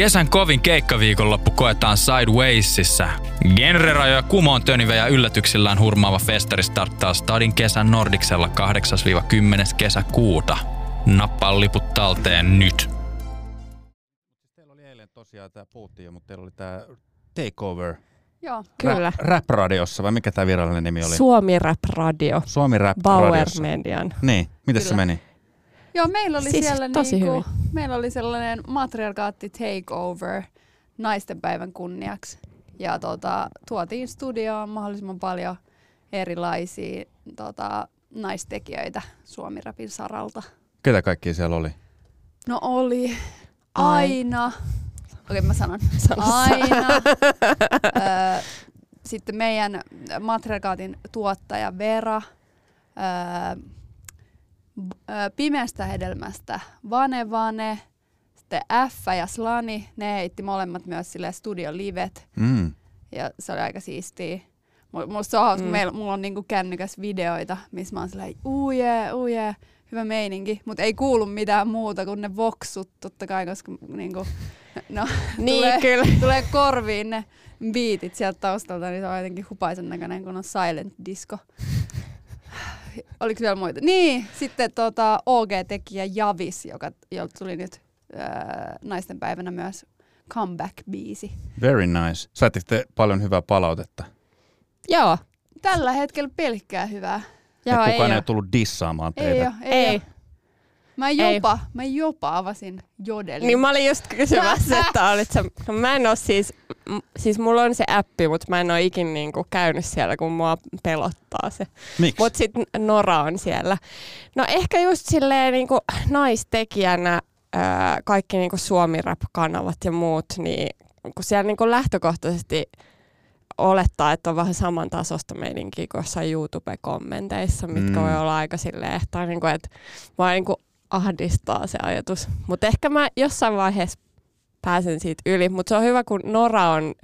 Kesän kovin keikkaviikonloppu koetaan Sidewaysissa. Genrerajoja kumoon tönivä ja yllätyksillään hurmaava festari starttaa Stadin kesän Nordiksella 8-10. kesäkuuta. Nappaa liput talteen nyt. Teillä oli eilen tosiaan, tämä puhuttiin jo, mutta teillä oli tämä Takeover Joo. Kyllä. Rap, Rap-radiossa, vai mikä tämä virallinen nimi oli? Suomi Rap Radio. Suomi Rap Bauer radiossa. Median. Niin, miten se meni? Joo, meillä oli Siis siellä tosi niinku, hyvin. meillä oli sellainen matriarkaatti takeover naisten päivän kunniaksi. Ja tota, tuotiin studioon mahdollisimman paljon erilaisia tota, naistekijöitä Suomi-rapin saralta. Ketä kaikki siellä oli? No oli Ai. aina. Okei, mä sanon. Sano. Aina. Ö, sitten meidän matriarkaatin tuottaja Vera. Ö, pimeästä hedelmästä Vane Vane. Sitten F ja Slani, ne heitti molemmat myös sille studiolivet. Mm. Ja se oli aika siistiä. Mu- Musta se on hauska, Mm. meillä, mulla on niinku kännykäs videoita, missä mä oon silleen, uu jee, uu jee, hyvä meininki. Mutta ei kuulu mitään muuta kuin ne voksut totta kai, koska niinku, no, Niin, tulee, kyllä. tulee korviin ne biitit sieltä taustalta, niin se on jotenkin hupaisen näköinen, kun on silent disco. Oliko vielä muita? Niin, sitten tota OG-tekijä Javis, joka, jolta tuli nyt ää, naisten päivänä myös comeback-biisi. Very nice. Saatitte paljon hyvää palautetta. Joo. Tällä hetkellä pelkkää hyvää. Joo, Et ei kukaan ei, oo. ole tullut dissaamaan teitä. Ei, oo, ei, Ei. oo. Mä Ei. jopa, mä jopa avasin jodelin. Niin mä olin just kysymässä, että olit sä, no mä en oo siis, m- siis mulla on se appi, mutta mä en oo ikin niinku käynyt siellä, kun mua pelottaa se. Miksi? Mut sit Nora on siellä. No ehkä just silleen niinku naistekijänä ää, kaikki niinku Suomi-rap-kanavat ja muut, niin kun siellä niinku lähtökohtaisesti olettaa, että on vähän samantasosta meininkiä kuin jossain YouTube-kommenteissa, mitkä Mm. voi olla aika silleen, niinku, että mä niinku ahdistaa se ajatus. Mutta ehkä mä jossain vaiheessa pääsen siitä yli, mutta se on hyvä, kun Nora on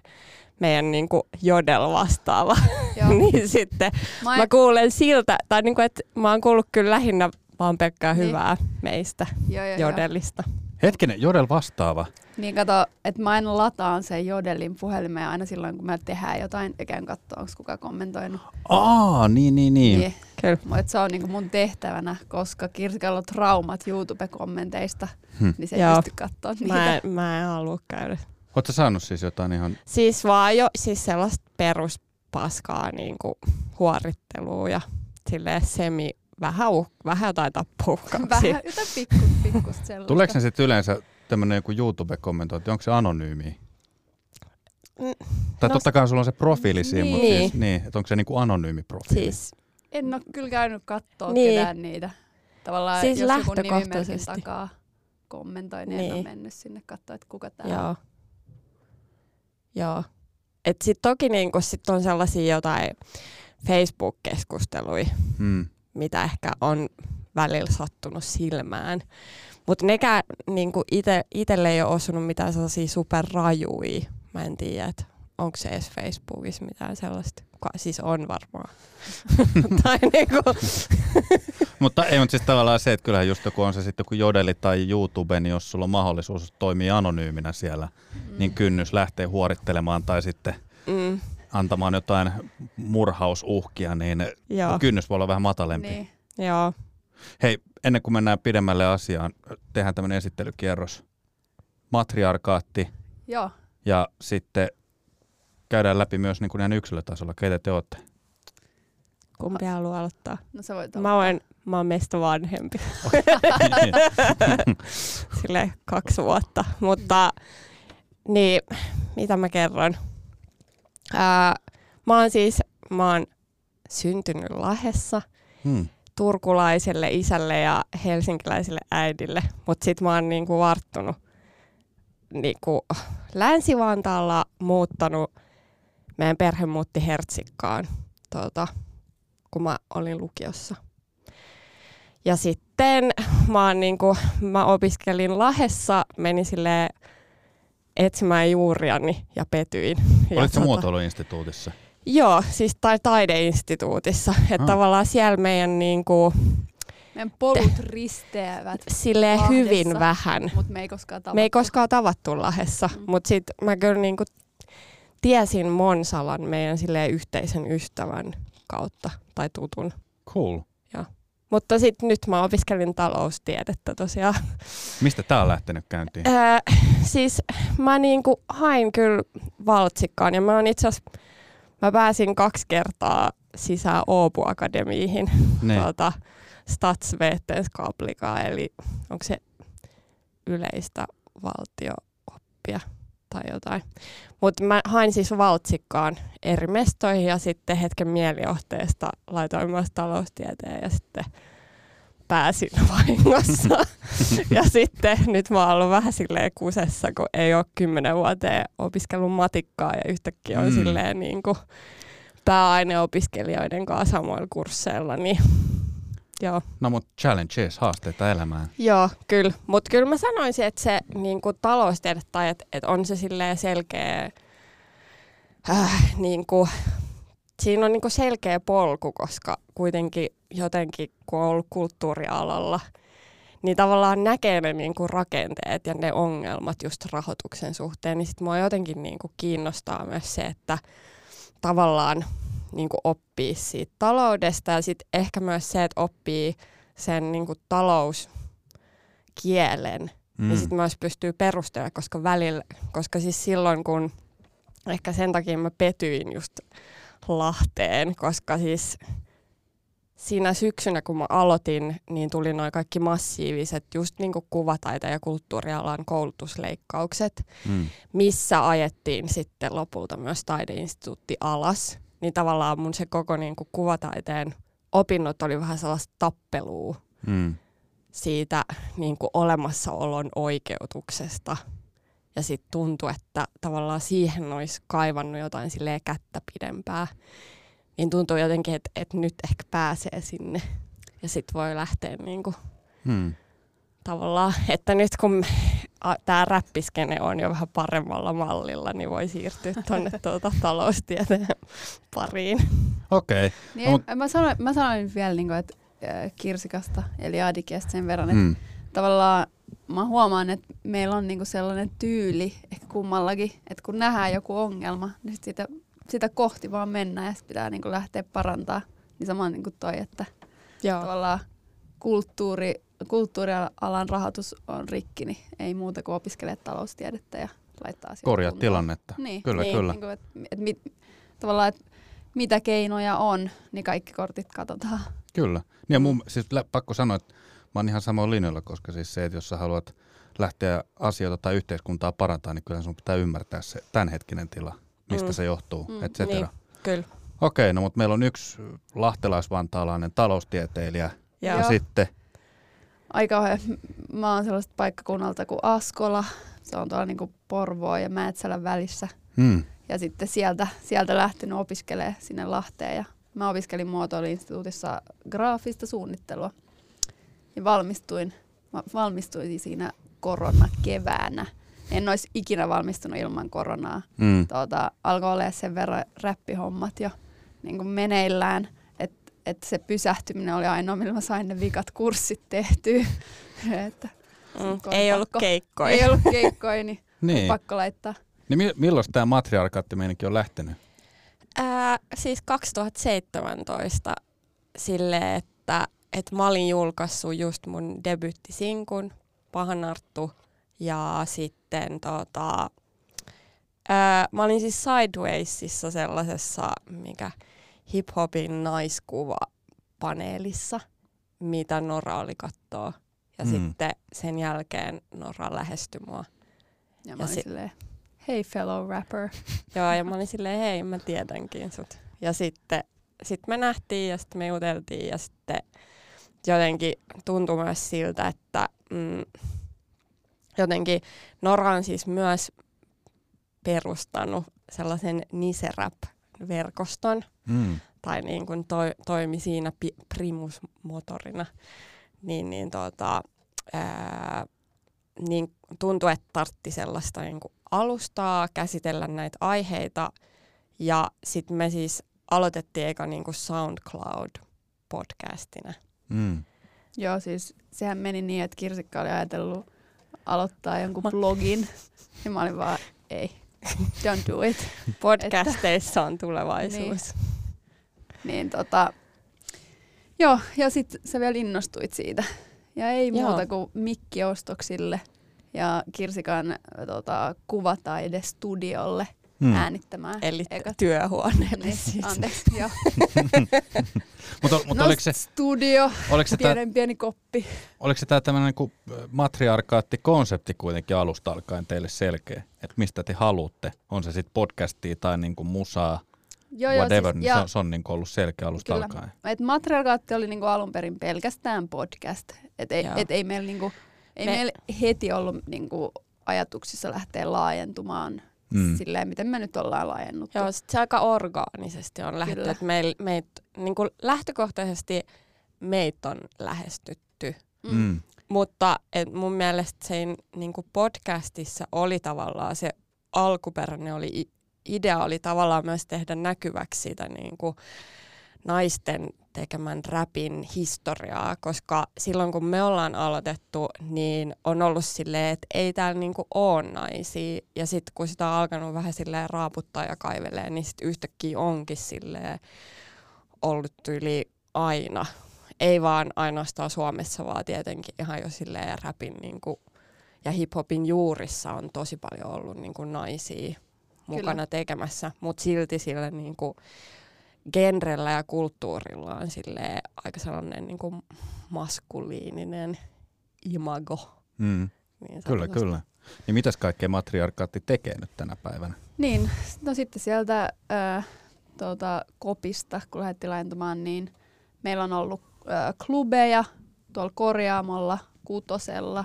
meidän niinku jodel vastaava, niin sitten mä, Mä kuulen siltä, tai niinku, että mä oon kuullut kyllä lähinnä vaan pelkkää Niin. hyvää meistä joo, joo, joo. Hetkinen, Jodel vastaava. Niin kato, että mä aina lataan sen jodelin puhelimeen aina silloin, kun me tehdään jotain, ja käyn katsoa, onko kukaan kommentoinut. Aa, niin, niin, niin. Niin. Mutta se on niinku mun tehtävänä, koska Kirsikalla on traumat YouTube-kommenteista, Hmm. niin se ei Joo. pysty katsoa niitä. Mä en, mä en halua käydä. Oletko saanut siis jotain ihan... Siis vaan jo siis sellaista peruspaskaa niinku huorittelua ja silleen semi, vähän, uh, vähän jotain tappouhkauksia. Vähän jotain pikku, pikkusta sellaista. Tuleeko ne sitten yleensä tämmöinen joku YouTube-kommentointi, onko se anonyymi? Mm, Tai no totta kai sulla on se profiili siinä, niin. mutta siis, Niin. niin, että onko se niinku anonyymi profiili? Siis En ole kyllä käynyt katsoa Niin. niin. ketään niitä. Tavallaan Siis jos joku nimimerkin takaa kommentoi, niin, Niin. en ole mennyt sinne katsoa, että kuka tää on. Joo. Joo. Et sit toki niinku sit on sellaisia jotain Facebook-keskusteluja, Mm. Mitä ehkä on välillä sattunut silmään. Mutta nekään niinku ite, itelle ei ole osunut mitään sellaisia superrajuja. Mä en tiedä, että onko se edes Facebookissa mitään sellaista. Ka- siis on varmaan. tai niinku, Mutta ei, mutta siis tavallaan se, että kyllähän just joku on se sitten joku Jodeli tai YouTube, niin jos sulla on mahdollisuus toimia anonyyminä siellä, Mm. niin kynnys lähtee huorittelemaan tai sitten mm, antamaan jotain murhausuhkia, niin joo, kynnys voi olla vähän matalempi. Niin. joo. Hei, ennen kuin mennään pidemmälle asiaan, tehdään tämmöinen esittelykierros. Matriarkaatti Joo. ja sitten käydään läpi myös niin kuin ihan yksilötasolla, keitä te olette. Kumpi haluaa aloittaa? No sä voit Mä oon, mä oon meistä vanhempi. Sille kaksi vuotta. Mutta niin, mitä mä kerron? Ää, mä oon siis, mä oon syntynyt Lahessa hmm. turkulaiselle isälle ja helsinkiläiselle äidille, mutta sit mä oon niinku varttunut niinku Länsi-Vantaalla muuttanut, meidän perhe muutti Hertsikkaan, tota, kun mä olin lukiossa. Ja sitten mä, oon niinku, mä opiskelin Lahessa, menin silleen etsimään juuriani ja petyin. Ja Olitko tota- muotoiluinstituutissa? Joo, siis tai taideinstituutissa. Että Ah. tavallaan siellä meidän niinku, Meidän polut risteävät, silleen Lahdessa. hyvin vähän. mutta me ei koskaan tavattu. Me ei koskaan tavattu Lahdessa, Mm. mutta sitten mä kyllä niinku tiesin Monsalan meidän silleen yhteisen ystävän kautta tai tutun. Cool. Mutta sitten nyt mä opiskelin taloustiedettä tosiaan. Mistä tää on lähtenyt käyntiin? Öö, siis mä niinku hain kyllä valtsikkaan ja mä oon itse mä pääsin kaksi kertaa sisään Åbo Akademiihin Niin. tuolta Statsvetenskaplikaa, eli onko se yleistä valtiooppia tai jotain. Mutta mä hain siis valtsikkaan eri mestoihin ja sitten hetken mielijohteesta laitoin myös taloustieteen ja sitten pääsin vahingossa. ja sitten nyt mä oon ollut vähän silleen kusessa, kun ei ole kymmenen vuoteen opiskellut matikkaa ja yhtäkkiä on Mm. mm. silleen niin kuin pääaineopiskelijoiden kanssa samoilla kursseilla, niin joo. No mut challenges, haasteita elämään. Joo, kyllä. Mutta kyllä mä sanoisin, että se niinku, taloustiede tai että et on se silleen selkeä, äh, niinku, siinä on niinku selkeä polku, koska kuitenkin jotenkin kun on ollut kulttuurialalla, niin tavallaan näkee ne niinku rakenteet ja ne ongelmat just rahoituksen suhteen, niin sit mua jotenkin niinku kiinnostaa myös se, että tavallaan niinku oppii siitä taloudesta ja sitten ehkä myös se, että oppii sen niinku talouskielen, mm. niin sitten myös pystyy perustelemaan, koska välillä, koska siis silloin kun, ehkä sen takia mä petyin just Lahteen, koska siis siinä syksynä, kun mä aloitin, niin tuli noin kaikki massiiviset just niin kuin kuvataita ja kulttuurialan koulutusleikkaukset, Mm. missä ajettiin sitten lopulta myös taideinstituutti alas. Niin tavallaan mun se koko niin kuin kuvataiteen opinnot oli vähän sellaista tappelua Mm. siitä niin kuin olemassaolon oikeutuksesta. Ja sitten tuntui, että tavallaan siihen olisi kaivannut jotain silleen kättä pidempää. Niin tuntuu jotenkin, että, että nyt ehkä pääsee sinne. Ja sitten voi lähteä niin kuin Mm. tavallaan, että nyt kun tämä räppiskene on jo vähän paremmalla mallilla, niin voi siirtyä tuonne tuota taloustieteen pariin. Okei. Okay. Niin, Mut- mä, sanoin, mä sanoin vielä, niin kuin, että äh, Kirsikasta, eli Adikiasta sen verran, että Mm. tavallaan mä huomaan, että meillä on niinku sellainen tyyli ehkä kummallakin, että kun nähdään joku ongelma, niin sit sitä, sitä kohti vaan mennään ja sit pitää niinku lähteä parantaa. Niin sama niin kuin toi, että Joo. tavallaan kulttuuri, kulttuurialan rahoitus on rikki, niin ei muuta kuin opiskelee taloustiedettä ja laittaa asioita Korjaa kuntoon. tilannetta. Niin. Kyllä, Niin, kyllä. Niin kuin, et, et mit, tavallaan, että mitä keinoja on, niin kaikki kortit katsotaan. Kyllä. Niin ja mun, siis pakko sanoa, että mä oon ihan samoin linjoilla, koska siis se, että jos sä haluat lähteä asioita tai yhteiskuntaa parantaa, niin kyllä sun pitää ymmärtää se tämänhetkinen tila, mistä Mm. se johtuu, Mm. mm. et cetera. Niin. Kyllä. Okei, no mutta meillä on yksi lahtelais-vantaalainen taloustieteilijä Joo. ja sitten, aika kauhean. Mä oon sellaista paikkakunnalta kuin Askola. Se on tuolla niinku Porvoo ja Määtsälän välissä. hmm, Ja sitten sieltä, sieltä lähtenyt opiskelemaan sinne Lahteen. Ja mä opiskelin muotoiluinstituutissa graafista suunnittelua. Ja valmistuin, valmistuin siinä koronakeväänä. En olisi ikinä valmistunut ilman koronaa. hmm, Tuota, alkoi olla sen verran räppihommat jo niin kuin meneillään, että et se pysähtyminen oli ainoa, millä mä sain ne vikat kurssit tehtyä. että Mm. Ei ollut pakko. keikkoja. ei ollut keikkoja, niin niin. pakko laittaa. niin mi- milloin tämä matriarkaattimeininki on lähtenyt? Ää, siis 2017 sille, että, että mä olin julkaissut just mun debyttisinkun Pahan Arttu ja sitten tota, ää, mä olin siis Sidewaysissa sellaisessa mikä hip-hopin naiskuva-paneelissa, mitä Nora oli kattoo. Ja Mm. sitten sen jälkeen Nora lähestyi mua. Ja Ja mä olin si- silleen, hey fellow rapper. Joo, ja mä olin silleen, hei, mä tiedänkin sut. Ja sitten sit me nähtiin ja sitten me juteltiin ja sitten jotenkin tuntui myös siltä, että mm, jotenkin Nora on siis myös perustanut sellaisen Niserap-verkoston Hmm. tai niin kuin toi, toimi siinä pi- primusmotorina, niin, niin, tota, ää, niin tuntui, että tartti sellaista niin kuin alustaa, käsitellä näitä aiheita. Ja sitten me siis aloitettiin eka niin kuin SoundCloud-podcastina. Hmm. Joo, siis sehän meni niin, että Kirsikka oli ajatellut aloittaa jonkun blogin. Ja mä olin vaan, ei, don't do it. Podcasteissa on tulevaisuus. Niin tota, joo, ja sitten sä vielä innostuit siitä. Ja ei Joo. muuta kuin mikkiostoksille ja Kirsikan tota, kuvataidestudiolle Hmm. äänittämään. Eli ekat- työhuoneelle Niin, siis. anteeksi, joo. Mutta mut no, oliko se, studio, oliko se, tää, pienen pieni koppi. oliko se tää tämmöinen niinku matriarkaatti-konsepti kuitenkin alusta alkaen teille selkeä? Että mistä te haluatte? On se sitten podcastia tai niinku musaa, Joo, whatever, siis, niin ja, se, on, se on niinku ollut selkeä alusta Kyllä. alkaen. Et Matriarkaatti oli niinku alun perin pelkästään podcast. Et ei, Joo. et ei meillä niinku, ei Me- meil heti ollut niinku ajatuksissa lähteä laajentumaan Mm. mm. silleen, miten me nyt ollaan laajennuttu. Joo, sit se aika orgaanisesti on lähdetty. Kyllä. että Meil, meit, niin kuin lähtökohtaisesti meitä on lähestytty. Mm. Mutta et mun mielestä siinä niin kuin podcastissa oli tavallaan se alkuperäinen oli, idea oli tavallaan myös tehdä näkyväksi sitä niin kuin naisten tekemän räpin historiaa, koska silloin kun me ollaan aloitettu, niin on ollut silleen, että ei täällä niinku ole naisia. Ja sitten kun sitä on alkanut vähän silleen raaputtaa ja kaivelee, niin sitten yhtäkkiä onkin silleen ollut yli aina. Ei vaan ainoastaan Suomessa, vaan tietenkin ihan jo silleen räpin niinku, ja hiphopin juurissa on tosi paljon ollut niinku naisia mukana tekemässä, mutta silti sillä niinku genrellä ja kulttuurilla on silleen aika sellainen niinku maskuliininen imago. Mm. Niin Kyllä, kyllä. Niin mitäs kaikkea matriarkaatti tekee nyt tänä päivänä? Niin, no sitten sieltä äh, tuota, kopista, kun lähdettiin laajentumaan, niin meillä on ollut äh, klubeja tuolla Korjaamolla, Kutosella.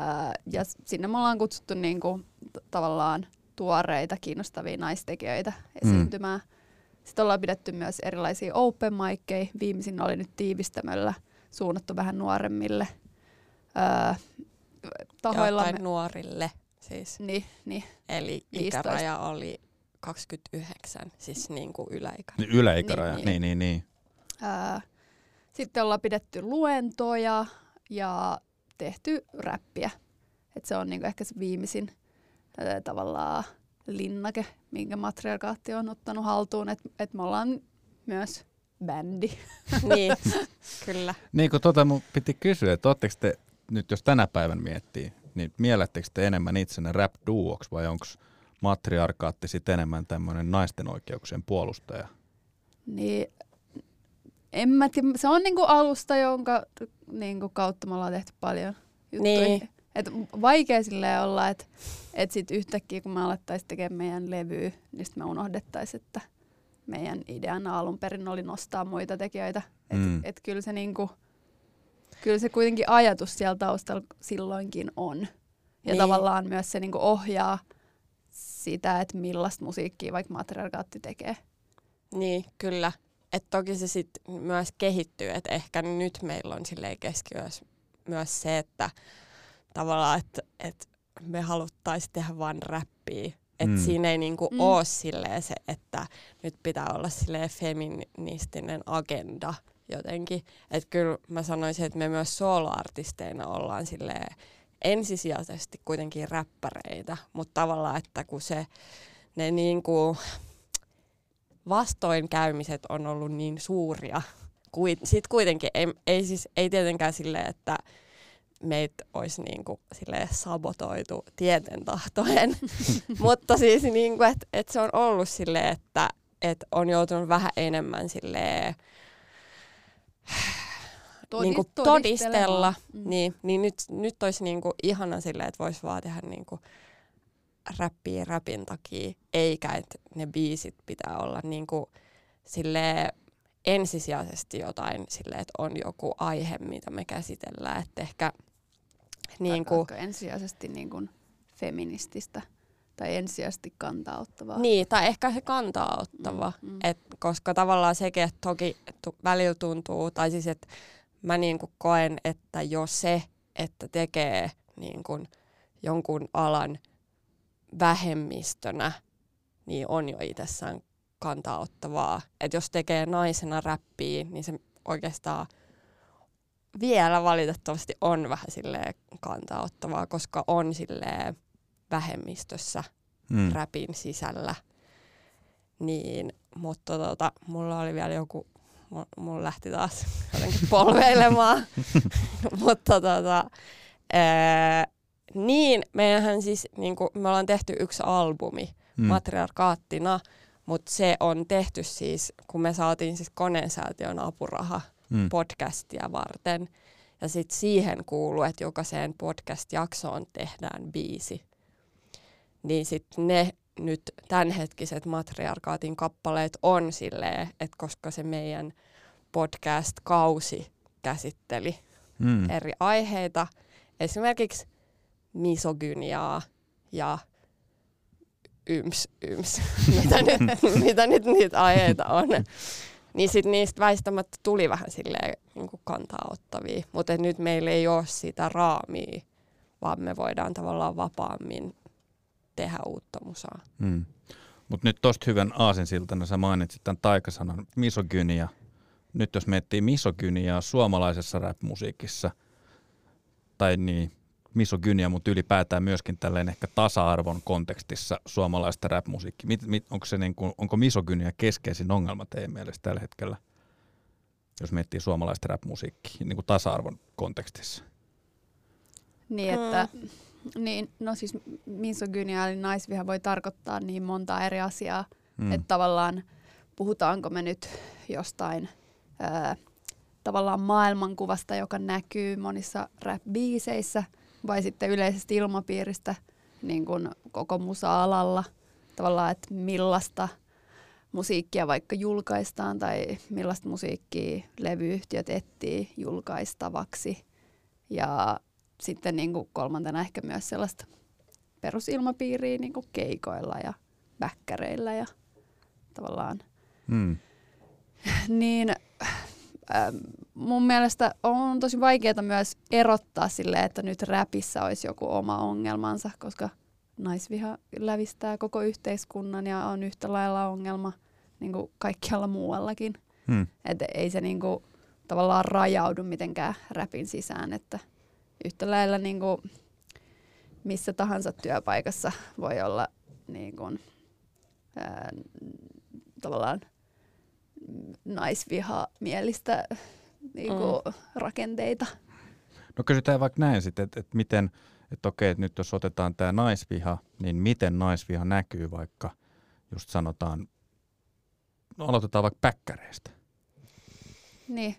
Äh, ja sinne me ollaan kutsuttu niinku, t- tavallaan tuoreita, kiinnostavia naistekijöitä esiintymään. Mm. Sitten ollaan pidetty myös erilaisia open mickeja. Viimeisin oli nyt tiivistämöllä suunnattu vähän nuoremmille äh, tahoilla. Ja, tai nuorille siis. Niin, niin, Eli 15. ikäraja oli 29, siis niin kuin yläikä. Niin Yläikäraja, Niin, niin, niin, niin. niin. Ää, Sitten ollaan pidetty luentoja ja tehty räppiä. Et se on niinku ehkä se viimeisin tavallaan linnake, minkä matriarkaatti on ottanut haltuun. Että et me ollaan myös bändi. niin, kyllä. Niin kuin tota mun piti kysyä, että ootteko te nyt jos tänä päivän miettii, niin miellettekö te enemmän itsenne rap duoksi vai onko matriarkaatti sitten enemmän tämmöinen naisten oikeuksien puolustaja? Niin en mä tiedä, se on niinku alusta, jonka niinku kautta me ollaan tehty paljon juttuja. Niin. Et vaikea silleen olla, että et sit yhtäkkiä kun me alettaisiin tekemään meidän levyä, niin sit me unohdettaisiin, että meidän ideana alun perin oli nostaa muita tekijöitä. Et, Mm. et kyllä se niinku, kyllä se kuitenkin ajatus siellä taustalla silloinkin on. Ja Niin. niin. tavallaan myös se niinku ohjaa sitä, että millaista musiikkia vaikka matriarkaatti tekee. Niin, kyllä. Et toki se sitten myös kehittyy, että ehkä nyt meillä on silleen keskiössä myös se, että tavallaan, että et me haluttaisiin tehdä vain räppiä. Että Mm. siinä ei niinku Mm. mm. ole silleen se, että nyt pitää olla silleen feministinen agenda jotenkin. Että kyllä mä sanoisin, että me myös soloartisteina ollaan silleen ensisijaisesti kuitenkin räppäreitä, mutta tavallaan, että kun se ne niinku vastoinkäymiset on ollut niin suuria. Sitten kuitenkin ei, ei, siis, ei tietenkään silleen, että meitä olisi niinku silleen sabotoitu tieten tahtoen, mutta siis niinku, että et se on ollut silleen, että et on joutunut vähän enemmän silleen Todi- niinku todistelemaan. todistella, Mm. niin, niin nyt, nyt olisi niinku ihana silleen, että voisi vaan tehdä niinku räppiä räpin takia, eikä että ne biisit pitää olla niinku silleen ensisijaisesti jotain silleen, että on joku aihe, mitä me käsitellään, että ehkä niinku, Vaikka ensisijaisesti niin kuin feminististä tai ensisijaisesti kantaa ottavaa. niin, tai ehkä se kantaa ottava, Mm, mm. Et, koska tavallaan sekin, että toki tu, välillä tuntuu, tai siis että mä niinku koen, että jo se, että tekee niinku jonkun alan vähemmistönä, niin on jo itsessään kantaa ottavaa. Että jos tekee naisena räppiä, niin se oikeastaan vielä valitettavasti on vähän silleen kantaottavaa, koska on silleen vähemmistössä mm. räpin sisällä. Niin, mutta tota, mulla oli vielä joku, mulla lähti taas jotenkin polveilemaan. mutta tota, ää, niin, meidän siis, niin kuin, me ollaan tehty yksi albumi mm. matriarkaattina, mutta se on tehty siis, kun me saatiin siis koneensäätiön apuraha mm. podcastia varten. Ja sitten siihen kuuluu, että jokaiseen podcast-jaksoon tehdään biisi. Niin sitten ne nyt tämänhetkiset matriarkaatin kappaleet on silleen, että koska se meidän podcast-kausi käsitteli mm. eri aiheita, esimerkiksi misogyniaa ja yms, yms, mitä, nyt, mitä nyt niitä aiheita on. Niin sit niistä väistämättä tuli vähän silleen niin kantaa ottavia, mutta nyt meillä ei ole sitä raamia, vaan me voidaan tavallaan vapaammin tehdä uutta musaa. Hmm. Mutta nyt tosta hyvän aasinsiltana sä mainitsit tämän taikasanan misogynia. Nyt jos miettii misogyniaa suomalaisessa rap-musiikissa, tai niin, misogynia, mutta ylipäätään myöskin tällainen ehkä tasa-arvon kontekstissa suomalaista rap-musiikki. Mit, mit, onko, se niin kuin, onko misogynia keskeisin ongelma teidän mielestä tällä hetkellä, jos miettii suomalaista rap-musiikkia niin kuin tasa-arvon kontekstissa? Niin, että mm. niin, no siis misogynia eli naisviha voi tarkoittaa niin monta eri asiaa, mm. että tavallaan puhutaanko me nyt jostain ää, tavallaan maailmankuvasta, joka näkyy monissa rap-biiseissä – vai sitten yleisestä ilmapiiristä niin kuin koko musa-alalla. Tavallaan, että millaista musiikkia vaikka julkaistaan tai millaista musiikkia levyyhtiöt etsii julkaistavaksi. Ja sitten niin kuin kolmantena ehkä myös sellaista perusilmapiiriä niin kuin keikoilla ja väkkäreillä ja tavallaan. Hmm. Niin mun mielestä on tosi vaikeaa myös erottaa sille, että nyt räpissä olisi joku oma ongelmansa, koska naisviha lävistää koko yhteiskunnan ja on yhtä lailla ongelma niin kuin kaikkialla muuallakin. Hmm. Että ei se niin kuin, tavallaan rajaudu mitenkään räpin sisään, että yhtä lailla niin kuin, missä tahansa työpaikassa voi olla niin kuin, ää, tavallaan naisvihamielistä niin kuin, mm. rakenteita. No kysytään vaikka näin sitten, että, että miten, että okei, että nyt jos otetaan tämä naisviha, niin miten naisviha näkyy vaikka, just sanotaan, no aloitetaan vaikka päkkäreistä. Niin.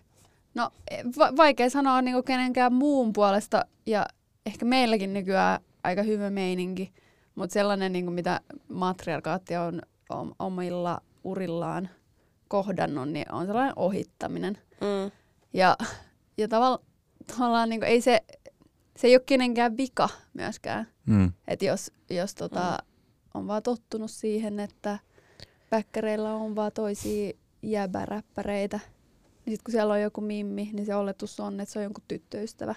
No va- vaikea sanoa niin kuin kenenkään muun puolesta ja ehkä meilläkin nykyään aika hyvä meininki, mutta sellainen, niin kuin mitä matriarkaatti on omilla urillaan kohdannut, niin on sellainen ohittaminen. Mm. Ja, ja tavalla, tavallaan niin kuin, ei se, se ei ole kenenkään vika myöskään. Mm. Että jos, jos tota, mm. on vaan tottunut siihen, että päkkäreillä on vaan toisia jäbäräppäreitä, niin sitten kun siellä on joku mimmi, niin se oletus on, että se on jonkun tyttöystävä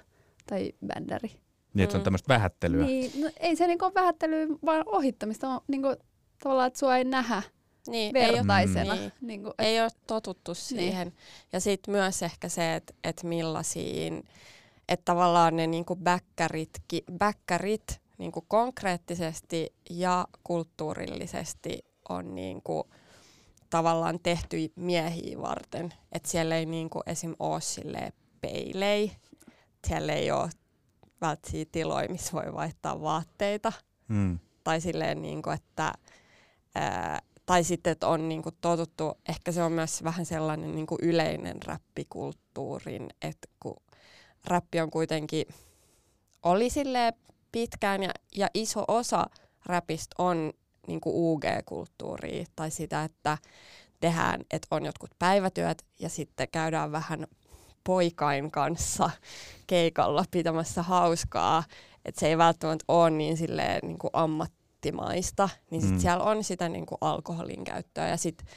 tai bändäri. Niin, että se on mm. tämmöistä vähättelyä. Niin, no, ei se niinku ole vähättelyä, vaan ohittamista. On niinku, tavallaan, että sua ei nähdä niin, vertaisena. Ei ole, niin. Niin kuin, et, ei ole totuttu niin. siihen. Niin. Ja sitten myös ehkä se, että et millaisiin, että tavallaan ne niinku bäkkäritkin, bäkkärit niinku konkreettisesti ja kulttuurillisesti on niinku tavallaan tehty miehiä varten. Että siellä ei niinku esim. ole silleen peilei, siellä ei ole välttämättä tiloja, missä voi vaihtaa vaatteita. Mm. Tai silleen, niinku, että ää, tai sitten, että on niinku totuttu, ehkä se on myös vähän sellainen niinku yleinen räppikulttuurin, että kun räppi on kuitenkin, oli sille pitkään ja, ja iso osa räpistä on niinku UG-kulttuuria tai sitä, että tehdään, että on jotkut päivätyöt ja sitten käydään vähän poikain kanssa keikalla pitämässä hauskaa. Että se ei välttämättä ole niin silleen niin kuin ammat, ammattimaista, niin sit mm. siellä on sitä niin kuin alkoholin käyttöä ja sitten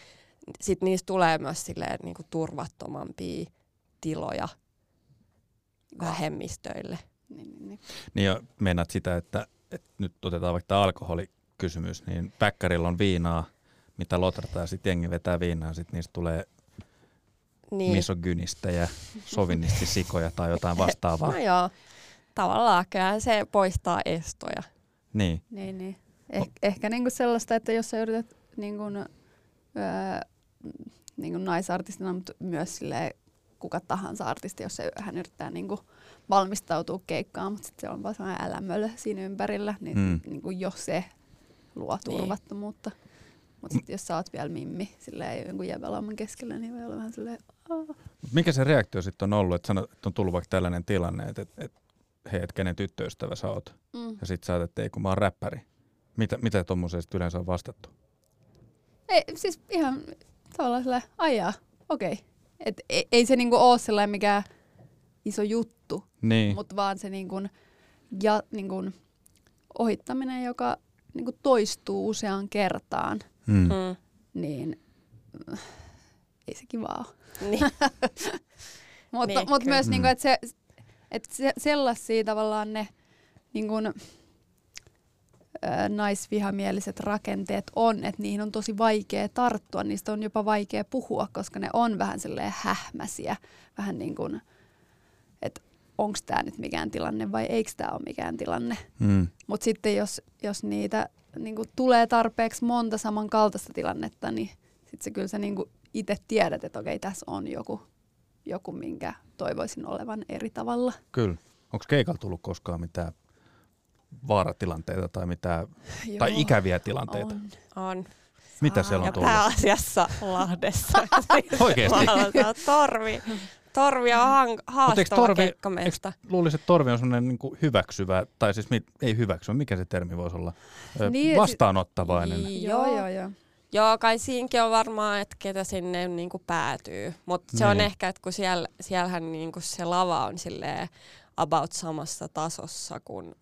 sit niistä tulee myös silleen, niin kuin turvattomampia tiloja vähemmistöille. Niin, niin, niin. niin ja meinaat sitä, että, että nyt otetaan vaikka tämä alkoholikysymys, niin päkkärillä on viinaa, mitä lotrataan ja sitten jengi vetää viinaa, sitten niistä tulee Niin. misogynistä ja sovinnistisikoja tai jotain vastaavaa. No joo, tavallaan se poistaa estoja. Niin. Niin, niin. Eh, ehkä niinku sellaista, että jos sä yrität niinku, öö, niinku naisartistina, mutta myös silleen, kuka tahansa artisti, jos se, hän yrittää niinku valmistautua keikkaan, mutta sitten se on vaan sellainen älämölö siinä ympärillä, niin Mm. niinku jo se luo Niin. turvattomuutta. Mutta sitten jos sä oot vielä mimmi silleen jonkun jäbälauman keskellä, niin voi olla vähän silleen, Aa. Mikä se reaktio sitten on ollut, että, sanot, että on tullut vaikka tällainen tilanne, että, että, että hei, et kenen tyttöystävä sä oot? Mm. Ja sit sä oot, että ei kun mä oon räppäri. Mitä, mitä tuommoisesta yleensä on vastattu? Ei, siis ihan tavallaan silleen, aijaa, okei. Et ei, ei se niinku ole sellainen mikään iso juttu, Niin. mutta vaan se niinku, ja, niinku, ohittaminen, joka niinku toistuu useaan kertaan, Mm. Mm. niin äh, ei se kivaa ole. Niin. Mutta Niin, mut myös, Mm. niinku, että se, et se, sellaisia tavallaan ne niinku, naisvihamieliset rakenteet on, että niihin on tosi vaikea tarttua, niistä on jopa vaikea puhua, koska ne on vähän silleen hähmäsiä, vähän niin kuin, että onko tämä nyt mikään tilanne vai eikö tämä ole mikään tilanne. Mm. Mutta sitten jos, jos niitä niin tulee tarpeeksi monta samankaltaista tilannetta, niin sitten se kyllä sä niin itse tiedät, että okei, tässä on joku, joku, minkä toivoisin olevan eri tavalla. Kyllä. Onko keikalla tullut koskaan mitään vaaratilanteita tai mitään, tai ikäviä tilanteita? On. On. Mitä siellä Ja on tullut? pääasiassa Lahdessa. Oikeesti? Maalataan torvi. Torvi on hang- haastava torvi- keikkamesta. Luulisin, että torvi on semmoinen niin hyväksyvä, tai siis mit, ei hyväksyvä, mikä se termi voisi olla? Niin, vastaanottavainen. Niin. Joo, Joo. joo, joo. Kai siinäkin on varmaan, että ketä sinne niinku päätyy. Mutta se on Niin. ehkä, että kun siellä, siellähän niinku se lava on silleen about samassa tasossa kuin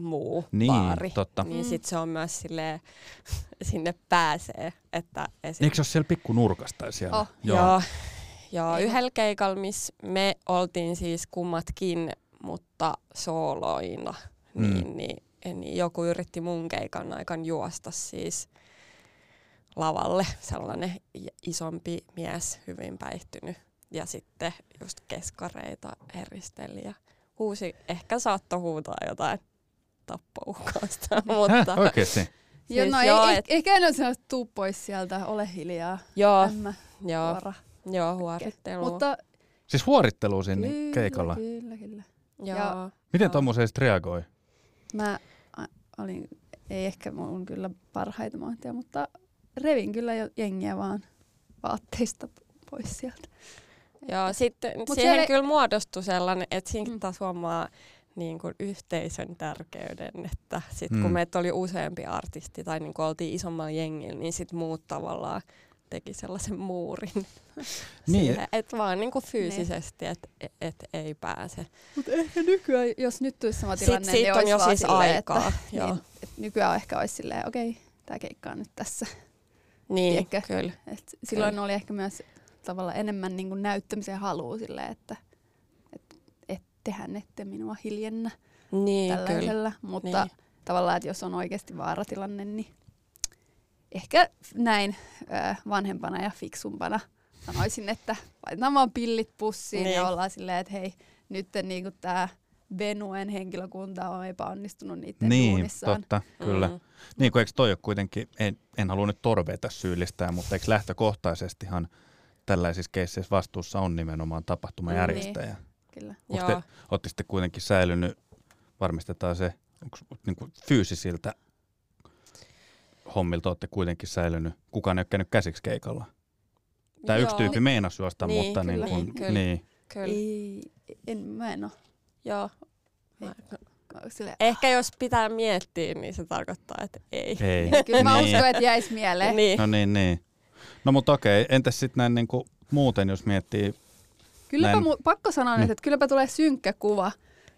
muu Niin, baari. totta. Niin Mm. sit se on myös silleen, sinne pääsee. Että esim... Eikö se ole siellä pikku nurkasta siellä? Oh, Joo. Joo, joo yhdellä keikalla, missä me oltiin siis kummatkin, mutta sooloina, Mm. niin, niin, niin joku yritti mun keikan aikan juosta siis lavalle sellainen isompi mies, hyvin päihtynyt. Ja sitten just keskareita heristeli ja huusi, ehkä saattoi huutaa jotain tappouhkausta, mutta Häh, oikeesti? Joo, Siis no joo, ei, et- ehkä en ole sellaista, tuu pois sieltä, ole hiljaa, joo, ämmä, joo, vuora. joo, huorittelu. Mutta Siis huorittelu sinne kyllä, keikalla. kyllä, kyllä. joo. ja- Miten tuommoiseen reagoi? Mä olin, ei ehkä mun kyllä parhaita momenttejä, mutta revin kyllä jo jengiä vaan vaatteista pois sieltä. Joo, sitten Mut siihen siellä kyllä muodostui sellainen, että siinä Mm. taas huomaa niin kuin yhteisön tärkeyden, että sit Mm. kun meitä oli useampi artisti tai niin kuin oltiin isommalla jengillä, niin sit muut tavallaan teki sellaisen muurin Niin. että vaan niin kuin fyysisesti, että et, et ei pääse. Mutta ehkä nykyään, jos nyt tulisi sama tilanne, siitä niin on olisi jo siis silleen, aikaa. Että, joo. niin, että nykyään ehkä olisi silleen, okei, tämä keikka on nyt tässä. Niin, tiedätkö? kyllä. Et silloin oli ehkä myös tavallaan enemmän niin kuin näyttämisen halua silleen, että et, et tehän ette minua hiljennä Niin, kyllä. tällaisella. Mutta Niin. tavallaan, että jos on oikeasti vaaratilanne, niin ehkä näin vanhempana ja fiksumpana sanoisin, että laitetaan vaan pillit pussiin Niin. ja ollaan silleen, että hei, nyt niin tämä Venuen henkilökunta on epäonnistunut niiden Niin, duunissaan. totta, kyllä. Mm. Niin kuin eikö toi ole kuitenkin, en, en halua nyt torveita syyllistää, mutta eikö lähtökohtaisestihan tällaisissa keisseissä vastuussa on nimenomaan tapahtumajärjestäjä? Kyllä. Onko te, Joo. ootte sitten kuitenkin säilynyt, varmistetaan se, onko niin kuin fyysisiltä hommilta olette kuitenkin säilynyt, kukaan ei ole käynyt käsiksi keikalla? Tämä yksi Joo, tyyppi meinasi juosta, Niin, mutta kyllä, niin, kuin, niin, kyllä. niin. Kyllä. Ei, en, mä en ole. Joo. Silleen, Ehkä jos pitää miettiä, niin se tarkoittaa, että ei. Ei. Kyllä mä Niin. uskon, että jäisi mieleen. Niin. No niin, niin. No mutta okei, entäs sitten näin niin kuin muuten, jos miettii, Kylläpä mu- pakko sanoa Niin. nyt, että kylläpä tulee synkkä kuva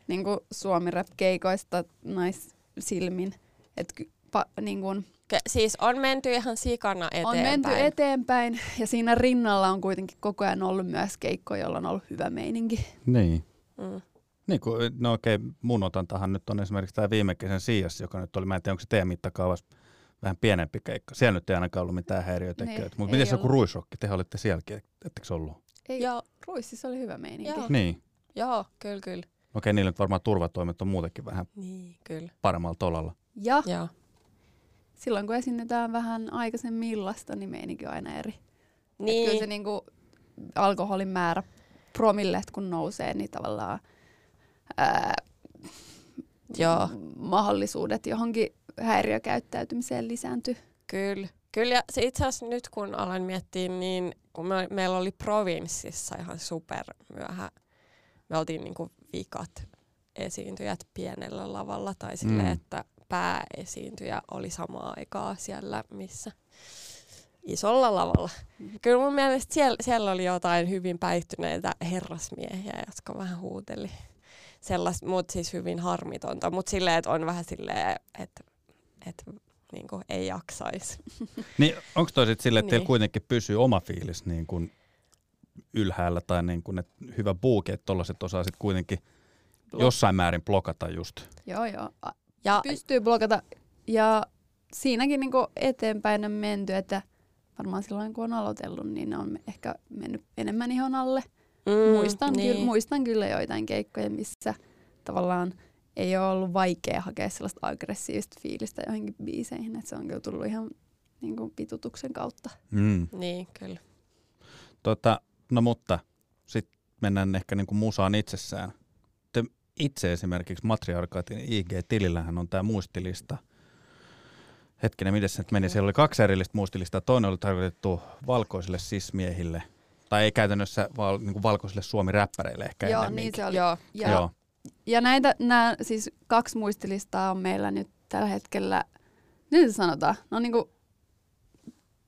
niin kuin suomi rap keikoista naissilmin. Että ky- pa- niin kuin Ke- Siis on menty ihan sikana eteenpäin. on menty eteenpäin ja siinä rinnalla on kuitenkin koko ajan ollut myös keikkoja, joilla on ollut hyvä meininki. niin. Mm. Niin kuin, no okei, mun otantahan nyt on esimerkiksi tämä viime kesän Siias, joka nyt oli, mä en tiedä, onko se teidän mittakaavassa vähän pienempi keikka. Siellä nyt ei ainakaan ollut mitään häiriötekijöitä. Niin, Mutta miten se joku ruisrokki, te olitte sielläkin, ettekö ollut? Ei, Joo, Ruississa oli hyvä meininki. Joo. Niin. joo, kyllä, kyllä. Okei, niillä nyt varmaan turvatoimet on muutenkin vähän Niin, kyllä. paremmalla tolalla. Ja Joo. silloin kun esiinnytään vähän aikaisemmin illasta, niin meininki on aina eri. Niin. Kyllä se niinku alkoholin määrä promillet kun nousee, niin tavallaan ää, joo, mahdollisuudet johonkin häiriökäyttäytymiseen lisääntyy. kyllä. Kyllä, ja se itse asiassa nyt kun aloin miettiä, niin kun me, meillä oli provinssissa ihan super myöhä, me oltiin niinku vikat esiintyjät pienellä lavalla, tai silleen, Mm. että pääesiintyjä oli samaan aikaa siellä, missä isolla lavalla. Kyllä mun mielestä siellä, siellä oli jotain hyvin päihtyneitä herrasmiehiä, jotka vähän huuteli sellaista, mutta siis hyvin harmitonta, mutta silleen, että on vähän silleen, että, että niin kuin ei jaksaisi. Niin onko toi sitten silleen, että teillä Niin. kuitenkin pysyy oma fiilis niin kuin ylhäällä tai niin kuin, että hyvä buuki, että tollaset osaa sitten kuitenkin jossain määrin blokata just. Joo, joo. Ja Pystyy blokata. Ja siinäkin niinku eteenpäin on menty, että varmaan silloin kun on aloitellut, niin ne on ehkä mennyt enemmän ihon alle. mm, muistan, niin. kyllä, muistan kyllä joitain keikkoja, missä tavallaan ei ole ollut vaikea hakea sellaista aggressiivista fiilistä johonkin biiseihin, että se on kyllä tullut ihan niin kuin pitutuksen kautta. Mm. Niin, kyllä. Tota, no mutta sitten mennään ehkä niin kuin musaan itsessään. Te itse esimerkiksi Matriarkaatin IG-tilillähän on tämä muistilista. Hetkinen, miten se nyt meni? Siellä oli kaksi erillistä muistilista. Toinen oli tarkoitettu valkoisille sismiehille, tai ei käytännössä val, niin valkoisille suomi-räppäreille ehkä Joo, ennemminkin. niin se oli. Joo, Ja, Joo. Ja näitä, nämä siis kaksi muistilistaa on meillä nyt tällä hetkellä, nyt se sanotaan, ne on niin kuin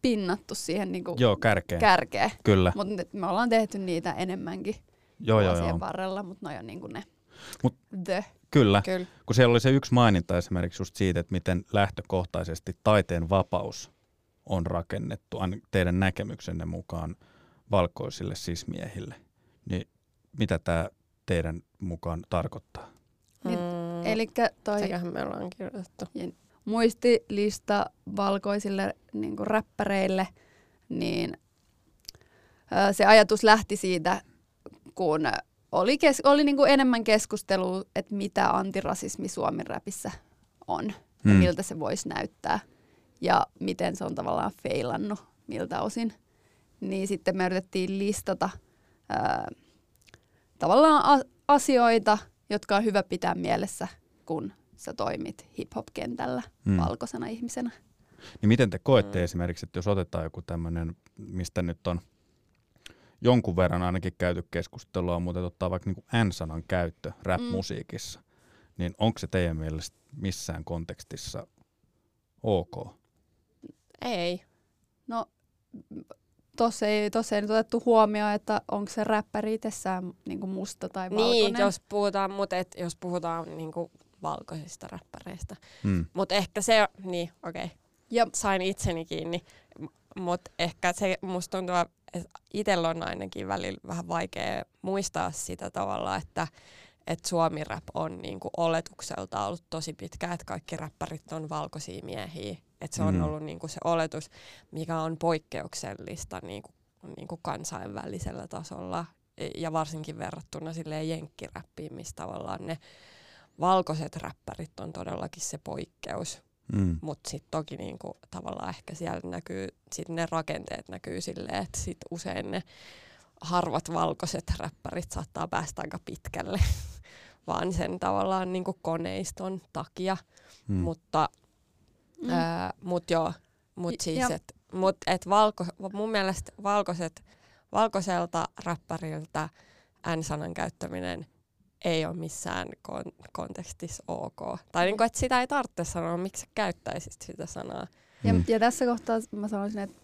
pinnattu siihen niin kuin Joo, kärkeen. kärkeen. Kyllä. Mutta me ollaan tehty niitä enemmänkin Joo, joo, joo. varrella, mutta ne on niin kuin ne Mut- the. Kyllä. kyllä. Kun siellä oli se yksi maininta esimerkiksi just siitä, että miten lähtökohtaisesti taiteen vapaus on rakennettu teidän näkemyksenne mukaan valkoisille sismiehille, niin mitä tämä teidän mukaan tarkoittaa? Niin, Mm, Eli toi Sekähän me ollaan kirjoitettu. muistilista valkoisille niin kuin räppäreille, niin ö, se ajatus lähti siitä, kun oli, kes- oli niin kuin enemmän keskustelua, että mitä antirasismi Suomen räpissä on ja Hmm. miltä se voisi näyttää ja miten se on tavallaan feilannut miltä osin. Niin sitten me yritettiin listata ää, tavallaan a- asioita, jotka on hyvä pitää mielessä, kun sä toimit hip-hop-kentällä Hmm. valkoisena ihmisenä. Niin miten te koette Mm. esimerkiksi, että jos otetaan joku tämmöinen, mistä nyt on jonkun verran ainakin käyty keskustelua, mutta ottaa vaikka niin N-sanan käyttö rap-musiikissa, niin onko se teidän mielestä missään kontekstissa ok? Ei. No, tuossa ei, tossa ei nyt otettu huomioon, että onko se räppäri itsessään niin musta tai valkoinen. Niin, jos puhutaan, mutta et, jos puhutaan niinku valkoisista räppäreistä. Hmm. Mutta ehkä se, niin okei, okay. Ja sain itseni kiinni. Mutta ehkä se musta tuntuu, että itsellä on ainakin välillä vähän vaikea muistaa sitä tavalla, että että suomi-rap on niinku oletukselta ollut tosi pitkä, että kaikki räppärit on valkoisia miehiä. Että se on Mm. ollut niinku se oletus, mikä on poikkeuksellista niinku, niinku kansainvälisellä tasolla ja varsinkin verrattuna silleen jenkkiräppiin, missä tavallaan ne valkoiset räppärit on todellakin se poikkeus. Hmm. Mutta sitten toki niinku, tavallaan ehkä siellä näkyy, sit ne rakenteet näkyy silleen, että sit usein ne harvat valkoiset räppärit saattaa päästä aika pitkälle, vaan sen tavallaan niinku koneiston takia. Hmm. Mutta mm, Ää, mut joo, mut siis, ja- et, mut et valko, mun mielestä valkoiset, valkoiselta räppäriltä N-sanan käyttäminen ei ole missään kon- kontekstissa ok. Tai niinku, että sitä ei tarvitse sanoa, miksi sä käyttäisit sitä sanaa. ja, Hmm. ja tässä kohtaa mä sanoisin, että